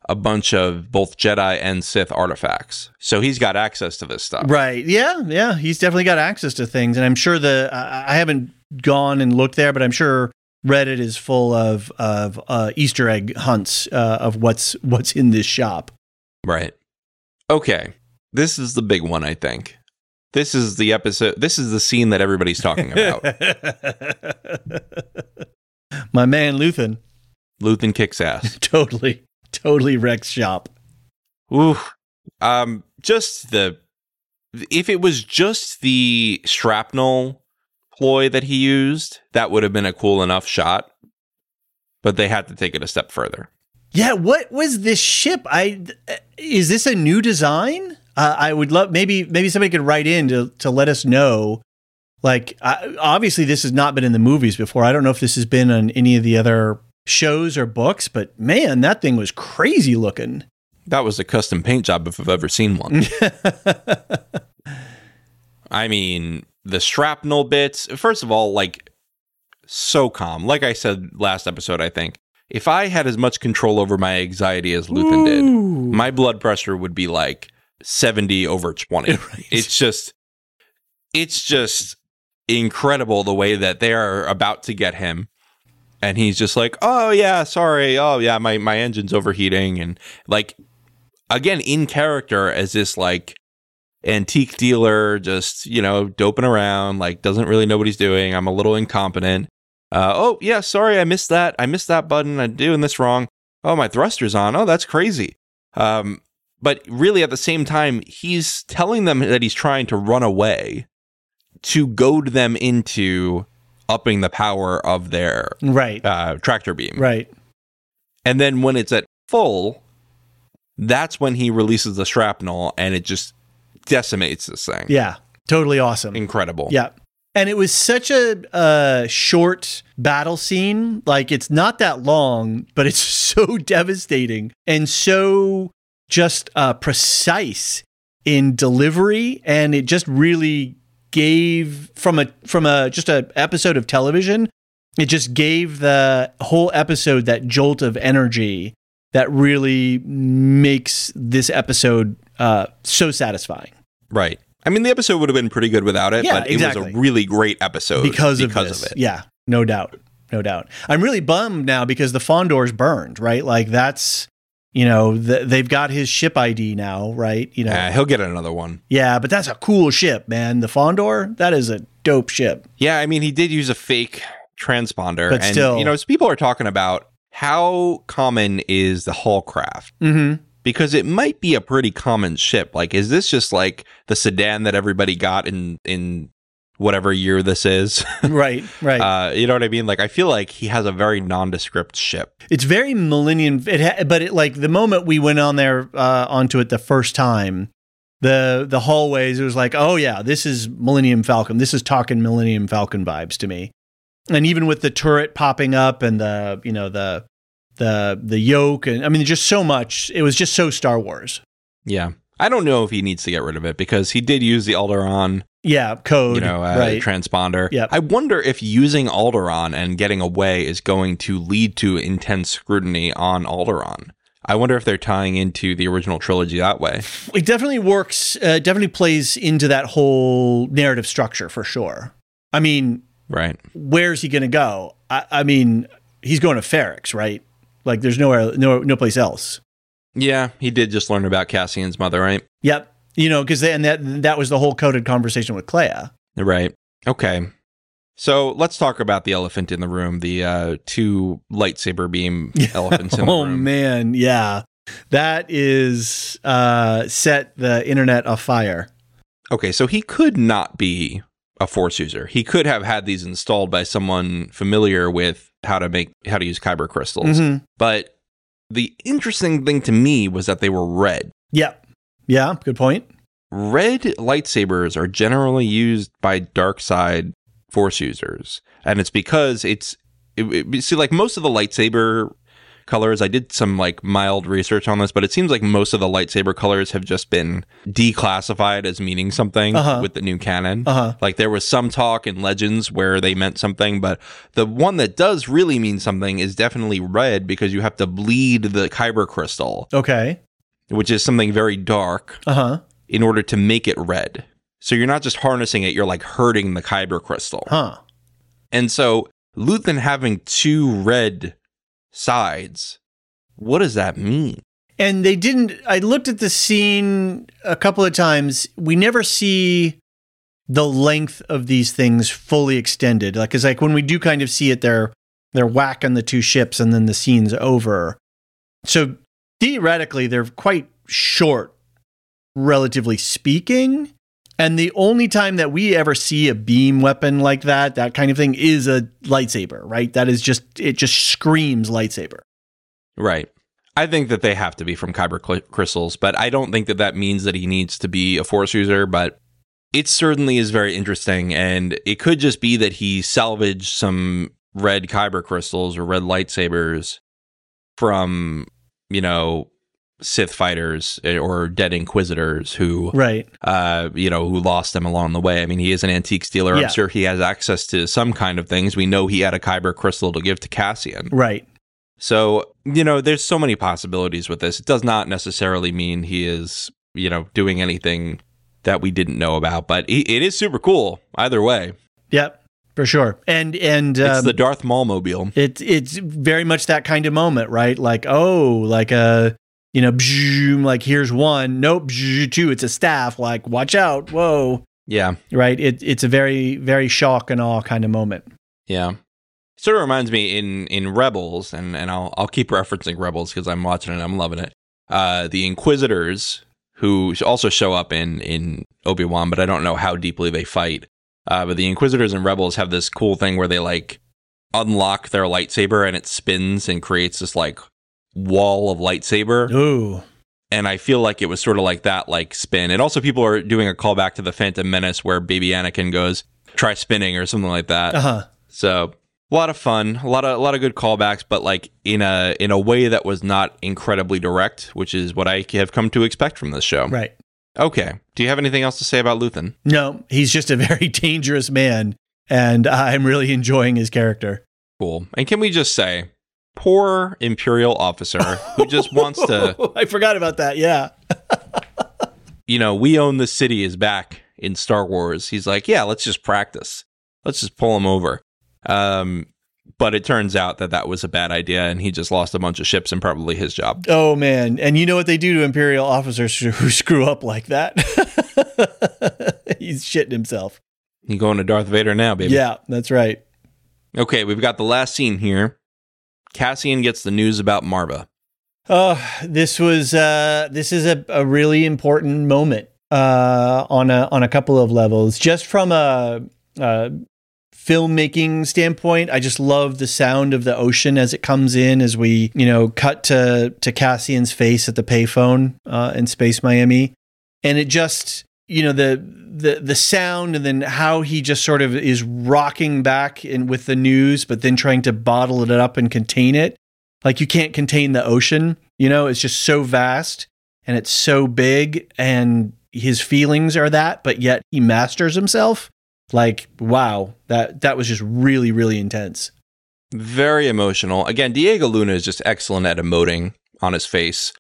a bunch of both Jedi and Sith artifacts. So he's got access to this stuff. Right. Yeah. Yeah. He's definitely got access to things. And I'm sure the, I I haven't gone and looked there, but I'm sure Reddit is full of, of uh, Easter egg hunts uh, of what's, what's in this shop. Right. Okay. This is the big one, I think. This is the episode. This is the scene that everybody's talking about. My man, Luthen, Luthen kicks ass. totally, totally wrecks shop. Ooh. Um, just the if it was just the shrapnel ploy that he used, that would have been a cool enough shot. But they had to take it a step further. Yeah, what was this ship? I is this a new design? Uh, I would love maybe maybe somebody could write in to to let us know. Like, I, obviously, this has not been in the movies before. I don't know if this has been on any of the other shows or books, but man, that thing was crazy looking. That was a custom paint job if I've ever seen one. I mean, the shrapnel bits, first of all, like so calm. Like I said last episode, I think if I had as much control over my anxiety as Luthen did, my blood pressure would be like 70 over 20. Right. It's just it's just incredible the way that they are about to get him. And he's just like, "Oh yeah, sorry. Oh yeah, my my engine's overheating." And like again in character as this like antique dealer just, you know, doping around, like doesn't really know what he's doing. I'm a little incompetent. Uh, oh yeah, sorry, I missed that. I missed that button. I'm doing this wrong. Oh, my thruster's on. Oh, that's crazy. Um, but really, at the same time, he's telling them that he's trying to run away to goad them into upping the power of their right, uh, tractor beam. right. And then when it's at full, that's when he releases the shrapnel and it just decimates this thing. Yeah, totally awesome. Incredible. Yeah. And it was such a uh, short battle scene. Like, it's not that long, but it's so devastating and so just uh, precise in delivery. And it just really gave from a from a just a episode of television. It just gave the whole episode that jolt of energy that really makes this episode uh, so satisfying. Right. I mean, the episode would have been pretty good without it, Yeah, but it was a really great episode because, because of, this. of it. Yeah, no doubt, no doubt. I'm really bummed now because the Fondor's burned. Right, like that's you know th- they've got his ship ID now. Right, you know. Uh, he'll get another one. yeah, but that's a cool ship, man. The Fondor, that is a dope ship. Yeah, I mean, he did use a fake transponder. But and, still- you know, as people are talking about how common is the Haulcraft? Mm-hmm. Because it might be a pretty common ship. Like, is this just like the sedan that everybody got in in whatever year this is? right, right. uh, you know what I mean? Like, I feel like he has a very nondescript ship. it's very Millennium. It ha- but it like the moment we went on there uh, onto it the first time. The, the hallways, it was like, oh yeah, this is Millennium Falcon. This is talking Millennium Falcon vibes to me. and even with the turret popping up and the you know the the the yoke and I mean just so much it was just so Star Wars. Yeah. I don't know if he needs to get rid of it because he did use the Alderaan Yeah, code. you know, uh, right. transponder. Yep. I wonder if using Alderaan and getting away is going to lead to intense scrutiny on Alderaan. I wonder if they're tying into the original trilogy that way. it definitely works. Uh, definitely plays into that whole narrative structure for sure. I mean, Right. where's he going to go? I, I mean, he's going to Ferrix, right? Like, there's nowhere, no, no place else. Yeah, he did just learn about Cassian's mother, right? Yep. You know, because and that that was the whole coded conversation with Kleya. Right. Okay. So let's talk about the elephant in the room, the uh, two lightsaber beam elephants in the room. oh man, yeah, that is uh, set the internet afire. Okay, so he could not be a force user. He could have had these installed by someone familiar with how to make how to use kyber crystals. Mhm. But the interesting thing to me was that they were red. Yep. Yeah. Good point. Red lightsabers are generally used by dark side force users, and it's because it's it, it- see like most of the lightsaber colors. I did some like mild research on this, but it seems like most of the lightsaber colors have just been declassified as meaning something Uh-huh. with the new canon. Uh huh. Like there was some talk in Legends where they meant something, but the one that does really mean something is definitely red because you have to bleed the kyber crystal, Okay. Which is something very dark, Uh huh. in order to make it red. So you're not just harnessing it, you're like hurting the kyber crystal. Huh. And so Luthen having two red sides, what does that mean? And they didn't. I looked at the scene a couple of times. We never see the length of these things fully extended. Like it's like when we do kind of see it, they're they're whacking the two ships, and then the scene's over. So theoretically, they're quite short, relatively speaking. And the only time that we ever see a beam weapon like that, that kind of thing, is a lightsaber, right? That is just it just screams lightsaber. Right. I think that they have to be from kyber crystals, but I don't think that that means that he needs to be a force user, but it certainly is very interesting and it could just be that he salvaged some red kyber crystals or red lightsabers from you know Sith fighters eh, or dead Inquisitors who Right. uh, you know, who lost them along the way. I mean, he is an antique dealer. Yeah. I'm sure he has access to some kind of things. We know he had a Kyber crystal to give to Cassian. Right. So, you know, there's so many possibilities with this. It does not necessarily mean he is, you know, doing anything that we didn't know about, but he, it is super cool either way. Yep. For sure. And and It's um, the Darth Maul mobile. It's it's very much that kind of moment, right? Like, oh, like a you know, bzoom, like here's one. Nope, two. It's a staff. Like, watch out. Whoa. Yeah. Right. It it's a very very shock and awe kind of moment. Yeah. Sort of reminds me in in Rebels, and, and I'll I'll keep referencing Rebels because I'm watching it, I'm loving it. Uh, the Inquisitors, who also show up in in Obi Wan, but I don't know how deeply they fight. Uh, but the Inquisitors and Rebels have this cool thing where they like unlock their lightsaber and it spins and creates this like wall of lightsaber. Ooh. And I feel like it was sort of like that, like spin. And also, people are doing a callback to the Phantom Menace where Baby Anakin goes, "Try spinning" or something like that. Uh huh. So a lot of fun, a lot of a lot of good callbacks, but like in a in a way that was not incredibly direct, which is what I have come to expect from this show. Right. Okay. Do you have anything else to say about Luthen? No, he's just a very dangerous man, and I'm really enjoying his character. Cool. And can we just say, poor Imperial officer who just wants to, I forgot about that. Yeah. you know, we own the city is back in Star Wars. He's like, yeah, let's just practice. Let's just pull him over. Um, but it turns out that that was a bad idea, and he just lost a bunch of ships and probably his job. Oh man, and you know what they do to imperial officers who screw up like that? He's shitting himself. You going to Darth Vader now, baby? Yeah, that's right. Okay, we've got the last scene here. Cassian gets the news about Marva. Oh, this was uh, this is a, a really important moment uh, on a on a couple of levels. Just from a, a filmmaking standpoint, I just love the sound of the ocean as it comes in. As we you know cut to to Cassian's face at the payphone uh, in Space Miami, and it just you know the the the sound and then how he just sort of is rocking back and with the news, but then trying to bottle it up and contain it. Like you can't contain the ocean you know? It's just so vast and it's so big and his feelings are that but yet he masters himself like wow that that was just really really intense Very emotional. Again, Diego Luna is just excellent at emoting on his face.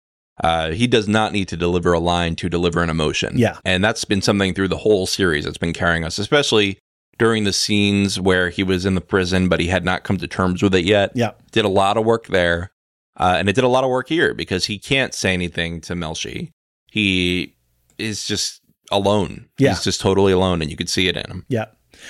Uh, he does not need to deliver a line to deliver an emotion. Yeah. And that's been something through the whole series that's been carrying us, especially during the scenes where he was in the prison, but he had not come to terms with it yet. yeah Did a lot of work there. Uh, and it did a lot of work here because he can't say anything to Melshi. He is just alone. Yeah. He's just totally alone, and you could see it in him. yeah.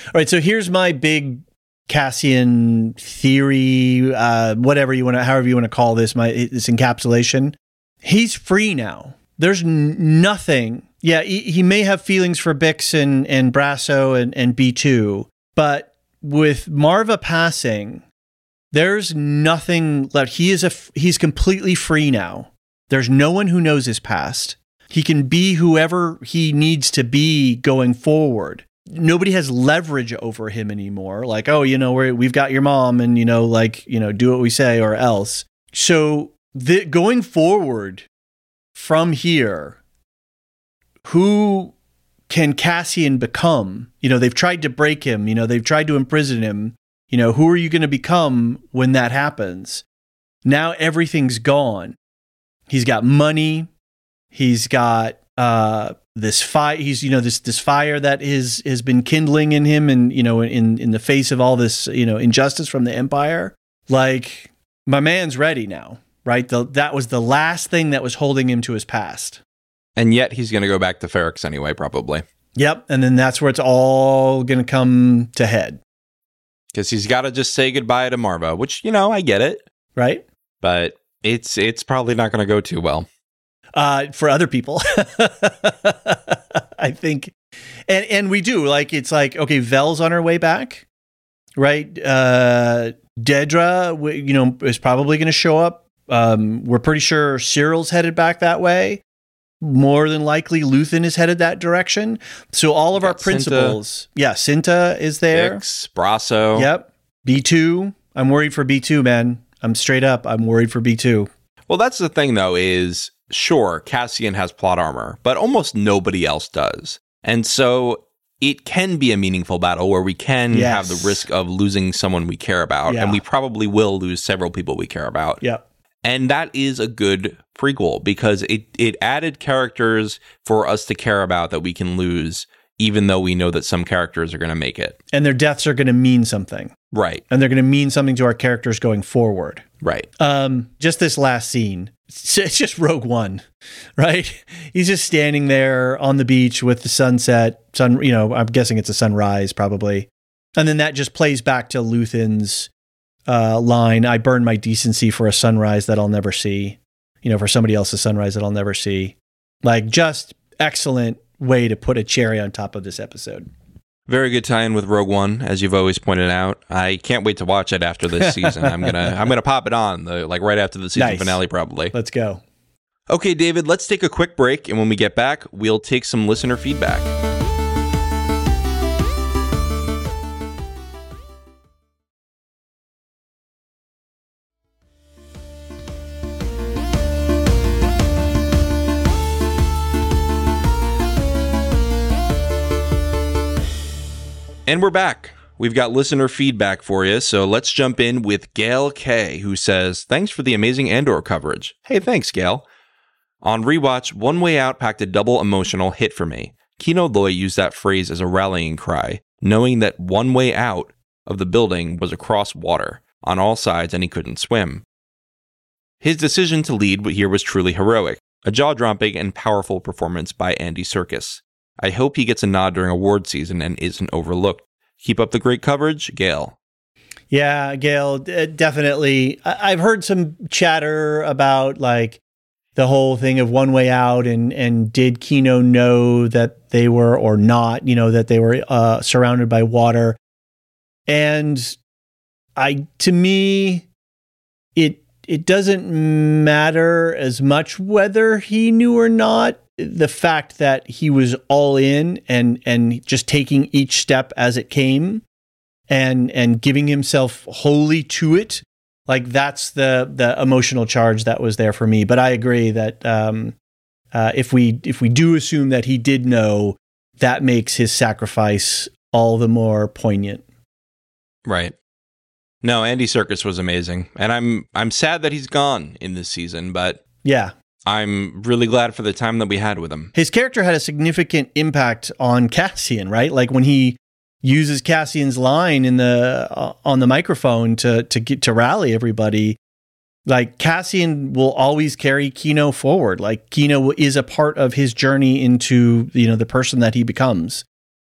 All right so here's my big cassian theory uh whatever you want to however you want to call this my this encapsulation. He's free now. There's n- nothing. Yeah he, he may have feelings for bix and and brasso and and b2 but with marva passing there's nothing left. He is a f- he's completely free now. There's no one who knows his past he can be whoever he needs to be going forward. Nobody has leverage over him anymore. Like oh you know we're, we've got your mom and you know like you know do what we say or else. So the, going forward from here who can cassian become? You know they've tried to break him. You know they've tried to imprison him. You know who are you going to become when that happens? Now everything's gone. He's got money he's got uh this fire he's you know this this fire that is has been kindling in him and you know in in the face of all this you know injustice from the empire like my man's ready now right the, that was the last thing that was holding him to his past And yet he's going to go back to Ferrix anyway, probably. yep and then that's where it's all going to come to head Because he's got to just say goodbye to Marva, which, you know, I get it. right but it's it's probably not going to go too well. Uh, for other people. I think, and and we do like it's like okay, Vel's on her way back, right? Uh, Dedra, you know, is probably going to show up. Um, we're pretty sure Syril's headed back that way. More than likely, Luthen is headed that direction. So all of our Got Cinta. principals, yeah, Cinta is there. Bix, Brasso. Yep. B2, I'm worried for B2, man. I'm straight up. I'm worried for B2. Well, that's the thing, though, is sure, Cassian has plot armor, but almost nobody else does. And so it can be a meaningful battle where we can Yes. have the risk of losing someone we care about. Yeah. And we probably will lose several people we care about. Yep. And that is a good prequel because it, it added characters for us to care about that we can lose, even though we know that some characters are going to make it. And their deaths are going to mean something. Right, And they're going to mean something to our characters going forward. right. Um, just this last scene. It's just Rogue One, right? He's just standing there on the beach with the sunset, sun. You know, I'm guessing it's a sunrise, probably, and then that just plays back to Luthen's uh, line: "I burn my decency for a sunrise that I'll never see." You know, for somebody else's sunrise that I'll never see. Like, just excellent way to put a cherry on top of this episode. Very good tie-in with Rogue One, as you've always pointed out. I can't wait to watch it after this season. I'm gonna I'm gonna pop it on the like right after the season Nice. finale, probably. Let's go. Okay, David, let's take a quick break, and when we get back, we'll take some listener feedback. And we're back. We've got listener feedback for you, so let's jump in with Gail K, who says, Thanks for the amazing Andor coverage. Hey, thanks, Gail. On rewatch, One Way Out packed a double emotional hit for me. Kino Loy used that phrase as a rallying cry, knowing that one way out of the building was across water on all sides and he couldn't swim. His decision to lead here was truly heroic, a jaw dropping and powerful performance by Andy Serkis. I hope he gets a nod during award season and isn't overlooked. Keep up the great coverage, Gail. Yeah, Gail, definitely. I- I've heard some chatter about like the whole thing of one way out, and and did Kino know that they were or not? You know that they were uh, surrounded by water, and I to me, it it doesn't matter as much whether he knew or not. The fact that he was all in and and just taking each step as it came and and giving himself wholly to it like that's the the emotional charge that was there for me. But i agree that um uh, if we if we do assume that he did know that makes his sacrifice all the more poignant. Right. No, Andy Serkis was amazing, and I'm I'm sad that he's gone in this season, but yeah I'm really glad for the time that we had with him. his character had a significant impact on cassian right like when he uses cassian's line in the uh, on the microphone to to get to rally everybody like Cassian will always carry Kino forward. Like Kino is a part of his journey into you know the person that he becomes,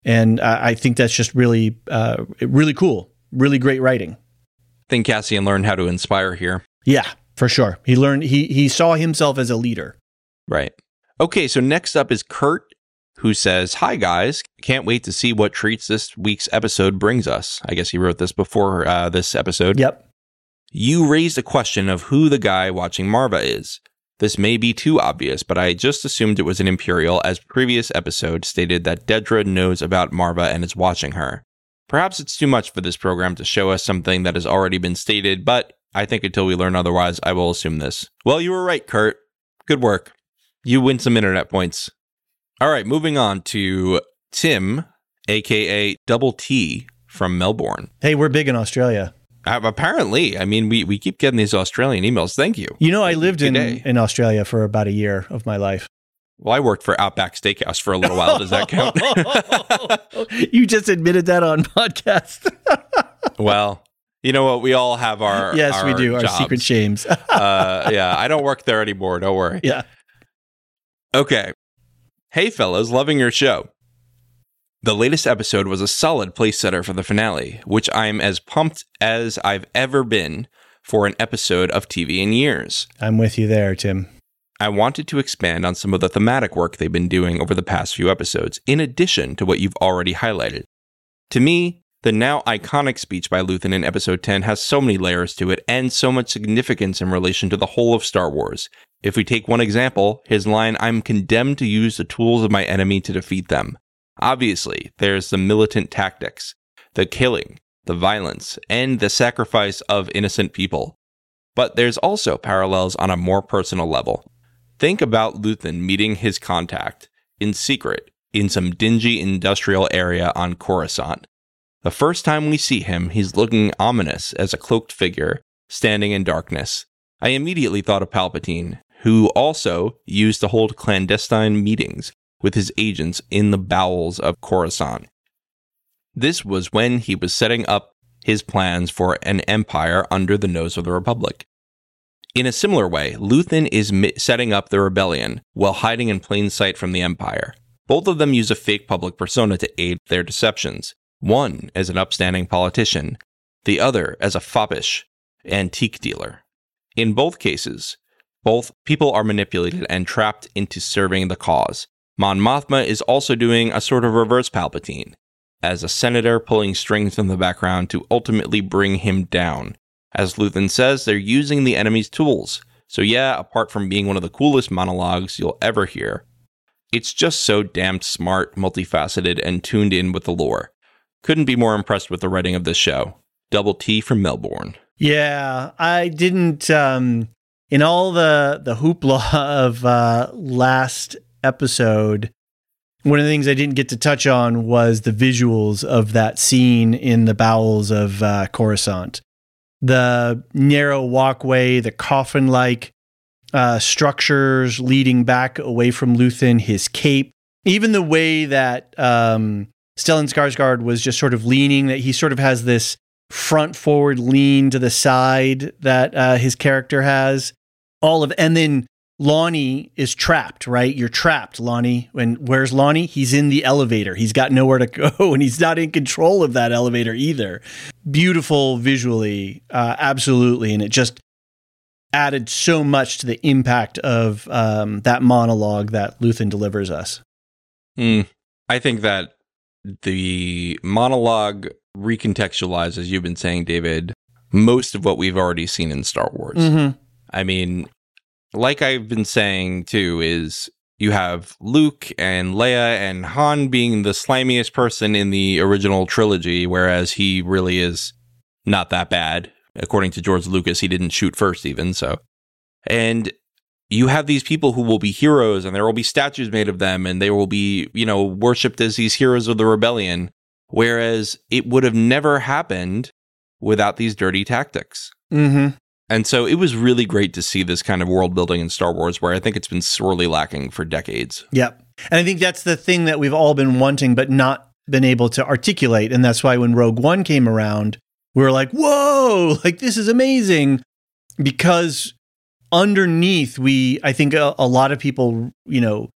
and I, I think that's just really uh, really cool, really great writing. I think Cassian learned how to inspire here. Yeah, for sure. He learned he he saw himself as a leader. Right. Okay, so next up is Kurt, who says, Hi, guys. Can't wait to see what treats this week's episode brings us. I guess he wrote this before uh, this episode. Yep. You raised a question of who the guy watching Marva is. This may be too obvious, but I just assumed it was an Imperial, as previous episode stated that Dedra knows about Marva and is watching her. Perhaps it's too much for this program to show us something that has already been stated, but I think until we learn otherwise, I will assume this. Well, you were right, Kurt. Good work. You win some internet points. All right, moving on to Tim, aka Double T from Melbourne. Hey, we're big in Australia. Uh, apparently, I mean, we, we keep getting these Australian emails. Thank you. You know, I lived in day. in Australia for about a year of my life. Well, I worked for Outback Steakhouse for a little while. Does that count? you just admitted that on podcast. well, you know what? We all have our yes, we our do. Our secret shames. uh, yeah, I don't work there anymore. Don't worry. yeah. Okay. Hey, fellas, loving your show. The latest episode was a solid place setter for the finale, which I'm as pumped as I've ever been for an episode of TV in years. I'm with you there, Tim. I wanted to expand on some of the thematic work they've been doing over the past few episodes, in addition to what you've already highlighted. To me, the now iconic speech by Luthen in episode 10 has so many layers to it and so much significance in relation to the whole of Star Wars. If we take one example, his line, I'm condemned to use the tools of my enemy to defeat them. Obviously, there's the militant tactics, the killing, the violence, and the sacrifice of innocent people. But there's also parallels on a more personal level. Think about Luthen meeting his contact in secret in some dingy industrial area on Coruscant. The first time we see him, he's looking ominous as a cloaked figure standing in darkness. I immediately thought of Palpatine, who also used to hold clandestine meetings with his agents in the bowels of Coruscant. This was when he was setting up his plans for an empire under the nose of the Republic. In a similar way, Luthen is mi- setting up the rebellion while hiding in plain sight from the Empire. Both of them use a fake public persona to aid their deceptions, one as an upstanding politician, the other as a foppish antique dealer. In both cases, both people are manipulated and trapped into serving the cause. Mon Mothma is also doing a sort of reverse Palpatine, as a senator pulling strings in the background to ultimately bring him down. As Luthen says, they're using the enemy's tools. So, yeah, apart from being one of the coolest monologues you'll ever hear, it's just so damned smart, multifaceted, and tuned in with the lore. Couldn't be more impressed with the writing of this show. Double T from Melbourne. Yeah, I didn't. Um, in all the the hoopla of uh, last episode, one of the things I didn't get to touch on was the visuals of that scene in the bowels of uh, Coruscant. The narrow walkway, the coffin like uh, structures leading back away from Luthen, his cape, even the way that um, Stellan Skarsgård was just sort of leaning, that he sort of has this front forward lean to the side that uh, his character has. All of, and then Lonnie is trapped, right? You're trapped, Lonnie. And where's Lonnie? He's in the elevator. He's got nowhere to go and he's not in control of that elevator either. Beautiful visually, uh, absolutely. And it just added so much to the impact of um, that monologue that Luthen delivers us. Mm, I think that the monologue recontextualizes, as you've been saying, David, most of what we've already seen in Star Wars. Mm-hmm. I mean, like I've been saying too, is you have Luke and Leia and Han being the slimiest person in the original trilogy, whereas he really is not that bad. According to George Lucas, he didn't shoot first, even so. And you have these people who will be heroes, and there will be statues made of them, and they will be, you know, worshipped as these heroes of the rebellion. Whereas it would have never happened without these dirty tactics. Mm-hmm. And so it was really great to see this kind of world building in Star Wars where I think it's been sorely lacking for decades. Yep. And I think that's the thing that we've all been wanting, but not been able to articulate. And that's why when Rogue One came around, we were like, whoa, like this is amazing. Because underneath, we, I think a, a lot of people, you know,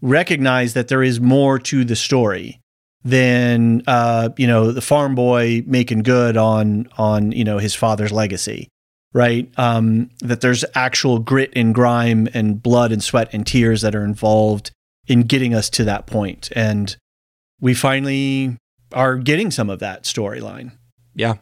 recognize that there is more to the story than uh, you know the farm boy making good on on you know his father's legacy right? Um, that there's actual grit and grime and blood and sweat and tears that are involved in getting us to that point. And we finally are getting some of that storyline. Yeah.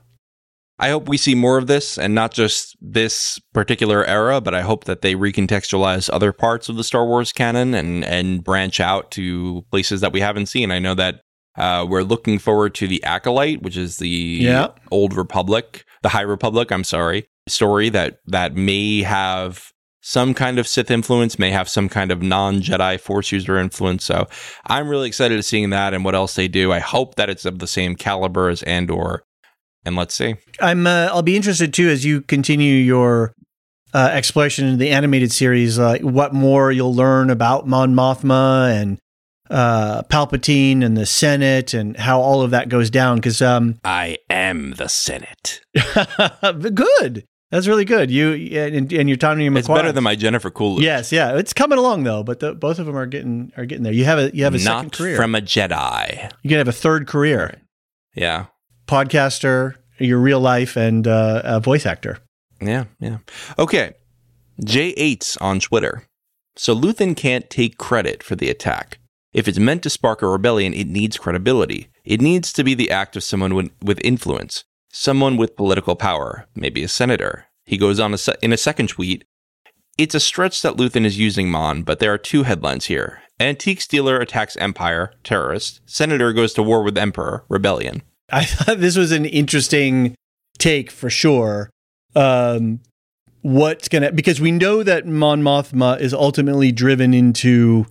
I hope we see more of this and not just this particular era, but I hope that they recontextualize other parts of the Star Wars canon and and branch out to places that we haven't seen. I know that uh, we're looking forward to the Acolyte, which is the Yeah. Old Republic, the High Republic. I'm sorry, story that that may have some kind of Sith influence, may have some kind of non Jedi Force user influence. So I'm really excited to seeing that and what else they do. I hope that it's of the same caliber as Andor, and let's see. i'm uh, i'll be interested too as you continue your uh, exploration in the animated series uh, what more you'll learn about mon mothma and uh, palpatine and the senate and how all of that goes down because um, I am the Senate. good. That's really good. You and, and your Tony McQuarrie. It's better than my Jennifer Coolidge. Yes, yeah. It's coming along though, but the, both of them are getting are getting there. You have a you have a second career. from a Jedi. you can have a third career: Yeah. Podcaster, your real life, and uh, a voice actor. Yeah. Yeah. Okay. J8's on Twitter. So Luthen can't take credit for the attack. If it's meant to spark a rebellion, it needs credibility. It needs to be the act of someone with, influence, someone with political power, maybe a senator. He goes on a se- in a second tweet. It's a stretch that Luthen is using Mon, but there are two headlines here. Antique dealer attacks Empire, terrorist. Senator goes to war with Emperor, rebellion. I thought this was an interesting take for sure. Um, what's gonna because we know that Mon Mothma is ultimately driven into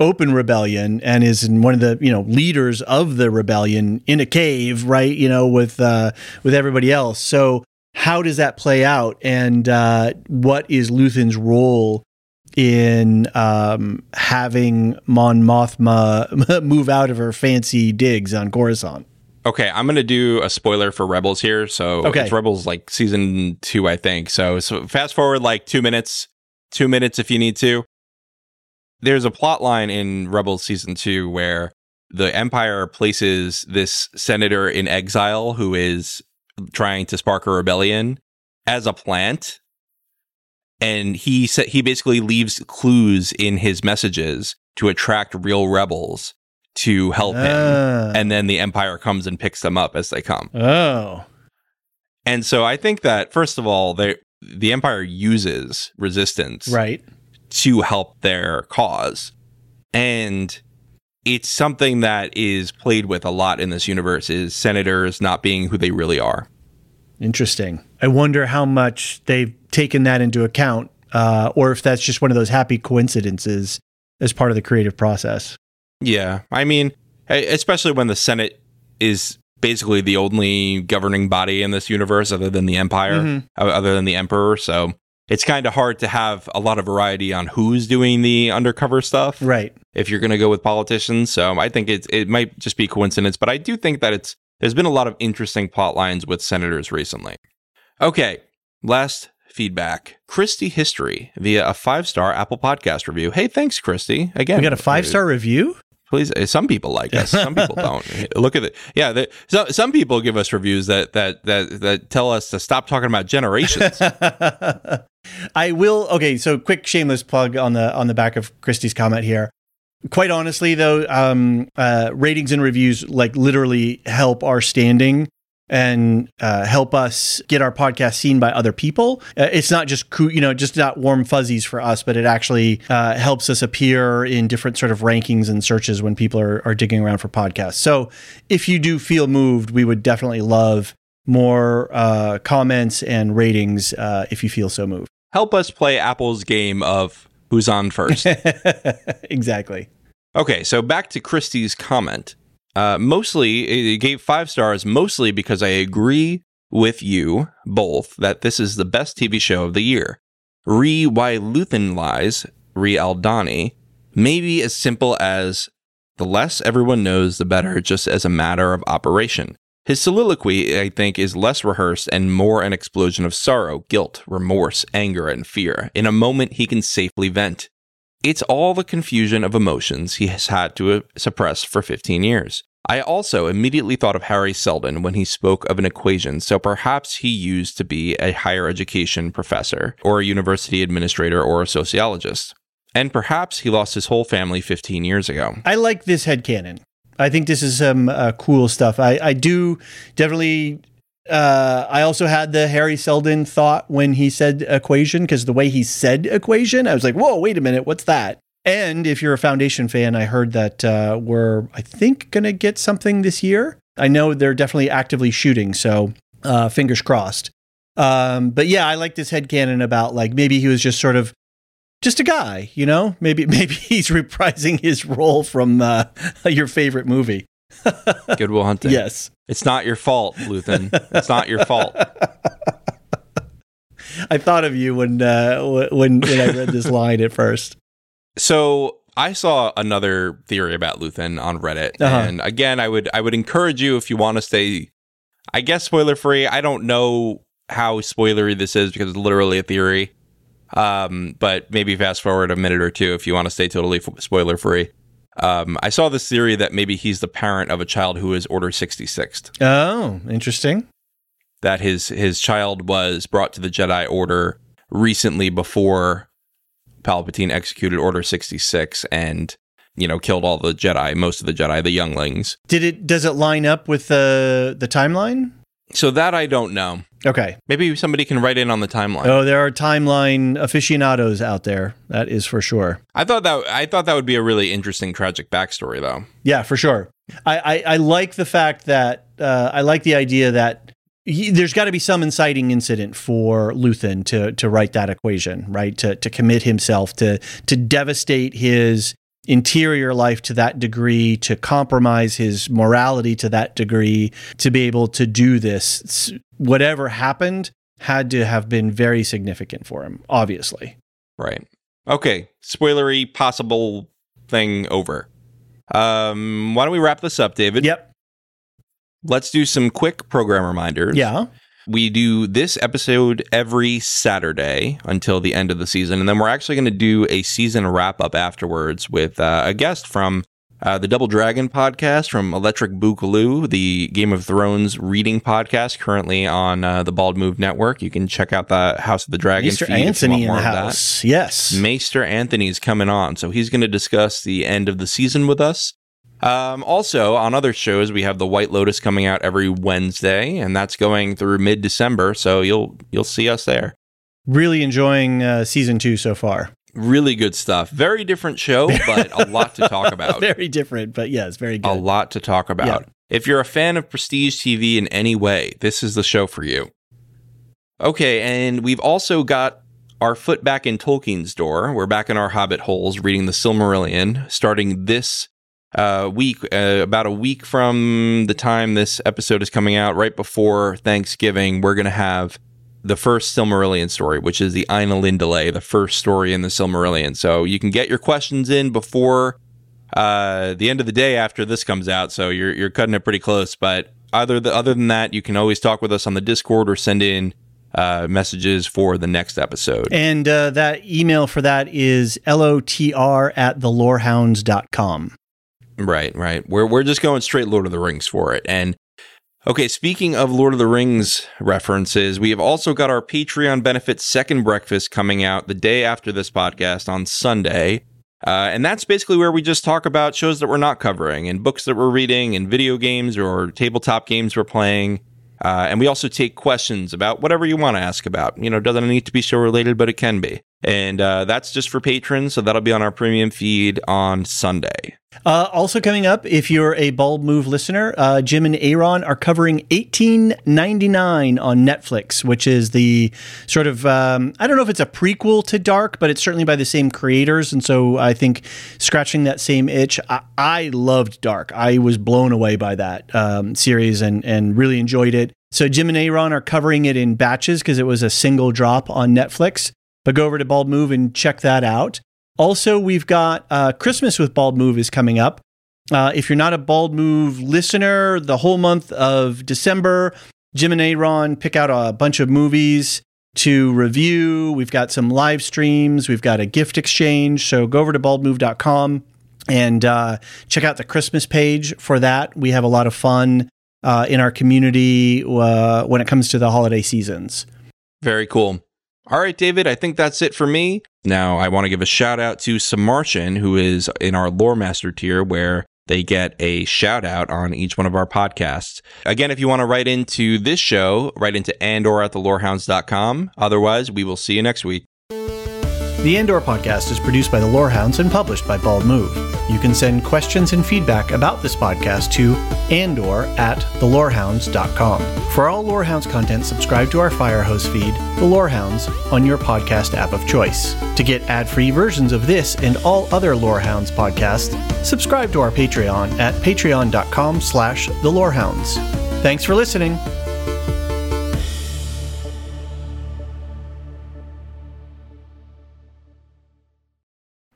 open rebellion and is one of the you know leaders of the rebellion in a cave, right? You know, with uh, with everybody else. So how does that play out, and uh, what is Luthen's role in um, having Mon Mothma move out of her fancy digs on Coruscant? Okay, I'm gonna do a spoiler for Rebels here. So Okay. it's Rebels like season two, I think. So so fast forward like two minutes, two minutes if you need to. There's a plot line in Rebels season two where the Empire places this senator in exile who is trying to spark a rebellion as a plant, and he sa- he basically leaves clues in his messages to attract real rebels to help him Ah. and then the empire comes and picks them up as they come. oh, And so I think that first of all, they the empire uses resistance right. to help their cause. And it's something that is played with a lot in this universe is senators not being who they really are. Interesting. I wonder how much they've taken that into account, uh, or if that's just one of those happy coincidences as part of the creative process. Yeah. I mean, especially when the Senate is basically the only governing body in this universe other than the empire, Mhm. other than the emperor. So it's kind of hard to have a lot of variety on who's doing the undercover stuff Right. if you're going to go with politicians. So I think it's it might just be coincidence, but I do think that it's there's been a lot of interesting plot lines with senators recently. Okay, last feedback. Christy History via a five star Apple Podcast review. Hey, thanks, Christy. Again, We got a five star review. Please, uh, some people like us, some people don't. Look at it. Yeah, the, so, some people give us reviews that that that that tell us to stop talking about generations. I will. Okay, so quick shameless plug on the on the back of Christie's comment here. Quite honestly, though, um, uh, ratings and reviews like literally help our standing and uh, help us get our podcast seen by other people. Uh, it's not just coo- you know just not warm fuzzies for us, but it actually uh, helps us appear in different sort of rankings and searches when people are, are digging around for podcasts. So if you do feel moved, we would definitely love more uh, comments and ratings uh, if you feel so moved. Help us play Apple's game of who's on first. exactly. Okay, so back to Christie's comment. Uh, mostly, it gave five stars, mostly because I agree with you both that this is the best TV show of the year. Re Why Luthen Lies, Re Aldhani, may be as simple as the less everyone knows, the better, just as a matter of operation. His soliloquy, I think, is less rehearsed and more an explosion of sorrow, guilt, remorse, anger, and fear. In a moment, he can safely vent. It's all the confusion of emotions he has had to uh, suppress for 15 years. I also immediately thought of Hari Seldon when he spoke of an equation, so perhaps he used to be a higher education professor, or a university administrator, or a sociologist. And perhaps he lost his whole family 15 years ago. I like this headcanon. I think this is some uh, cool stuff. I, I do definitely. Uh, I also had the Hari Seldon thought when he said equation because the way he said equation, I was like, "Whoa, wait a minute, what's that?" And if you're a Foundation fan, I heard that uh, we're, I think, gonna get something this year. I know they're definitely actively shooting, so uh, fingers crossed. Um, but yeah, I like this headcanon about like maybe he was just sort of just a guy, you know? Maybe maybe he's reprising his role from uh, your favorite movie. Good Will Hunting. Yes. It's not your fault, Luthen. It's not your fault. I thought of you when uh, when when I read this line at first. So I saw another theory about Luthen on Reddit, Uh-huh. and again, I would I would encourage you if you want to stay, I guess spoiler free. I don't know how spoilery this is because it's literally a theory. Um, but maybe fast forward a minute or two if you want to stay totally f- spoiler free. Um, I saw this theory that maybe he's the parent of a child who is Order 66th. Oh, interesting. That his his child was brought to the Jedi Order recently before Palpatine executed Order 66 and you know killed all the Jedi, most of the Jedi, the younglings. Did it does it line up with the the timeline? So that I don't know. Okay. Maybe somebody can write in on the timeline. Oh, there are timeline aficionados out there. That is for sure. I thought that I thought that would be a really interesting tragic backstory though. Yeah, for sure. I, I, I like the fact that uh, I like the idea that he, there's got to be some inciting incident for Luthen to to write that equation, right? To to commit himself to to devastate his interior life to that degree, to compromise his morality to that degree, to be able to do this. Whatever happened had to have been very significant for him, obviously. Right. Okay. Spoilery possible thing over. Um, why don't we wrap this up, David? Yep. Let's do some quick program reminders. Yeah. We do this episode every Saturday until the end of the season. And then we're actually going to do a season wrap up afterwards with uh, a guest from uh, the Double Dragon podcast from Electric Boogaloo, the Game of Thrones reading podcast, currently on uh, the Bald Move Network. You can check out the House of the Dragon. Mr. Anthony in the house. Yes. Maester Anthony's coming on. So he's going to discuss the end of the season with us. Um, also, on other shows, we have the White Lotus coming out every Wednesday, and that's going through mid December. So you'll you'll see us there. Really enjoying uh, season two so far. Really good stuff. Very different show, but a lot to talk about. very different, but yes, very good. A lot to talk about. Yeah. If you're a fan of prestige TV in any way, this is the show for you. Okay, and we've also got our foot back in Tolkien's door. We're back in our hobbit holes reading the Silmarillion, starting this uh, week, uh, about a week from the time this episode is coming out, right before Thanksgiving, we're going to have the first Silmarillion story, which is the Ina Ainulindalë, the first story in the Silmarillion. So you can get your questions in before uh, the end of the day after this comes out. So you're you're cutting it pretty close. But other the, other than that, you can always talk with us on the Discord or send in uh, messages for the next episode. And uh, that email for that is lotr at thelorehounds.com. Right, right. We're we're just going straight Lord of the Rings for it. And okay, speaking of Lord of the Rings references, we have also got our Patreon benefit second breakfast coming out the day after this podcast on Sunday. Uh, and that's basically where we just talk about shows that we're not covering and books that we're reading and video games or tabletop games we're playing. Uh, and we also take questions about whatever you want to ask about. You know, doesn't need to be show related, but it can be. And uh, that's just for patrons. So that'll be on our premium feed on Sunday. Uh, also coming up, if you're a Bald Move listener, uh, Jim and Aaron are covering 1899 on Netflix, which is the sort of um, I don't know if it's a prequel to Dark, but it's certainly by the same creators, and so I think scratching that same itch. I, I loved Dark. I was blown away by that um, series and and really enjoyed it. So Jim and Aaron are covering it in batches because it was a single drop on Netflix. But go over to Bald Move and check that out. Also, we've got uh, Christmas with Bald Move is coming up. Uh, if you're not a Bald Move listener, the whole month of December, Jim and Aaron pick out a bunch of movies to review. We've got some live streams. We've got a gift exchange. So go over to baldmove.com and uh, check out the Christmas page for that. We have a lot of fun uh, in our community uh, when it comes to the holiday seasons. Very cool. All right, David, I think that's it for me. Now, I want to give a shout out to Samartian, who is in our Lore Master tier, where they get a shout out on each one of our podcasts. Again, if you want to write into this show, write into andor at thelorehounds.com. Otherwise, we will see you next week. The Andor podcast is produced by the Lorehounds and published by Bald Move. You can send questions and feedback about this podcast to andor at thelorehounds.com. For all Lorehounds content, subscribe to our Firehose feed, The Lorehounds, on your podcast app of choice. To get ad-free versions of this and all other Lorehounds podcasts, subscribe to our Patreon at patreon.com slash thelorehounds. Thanks for listening.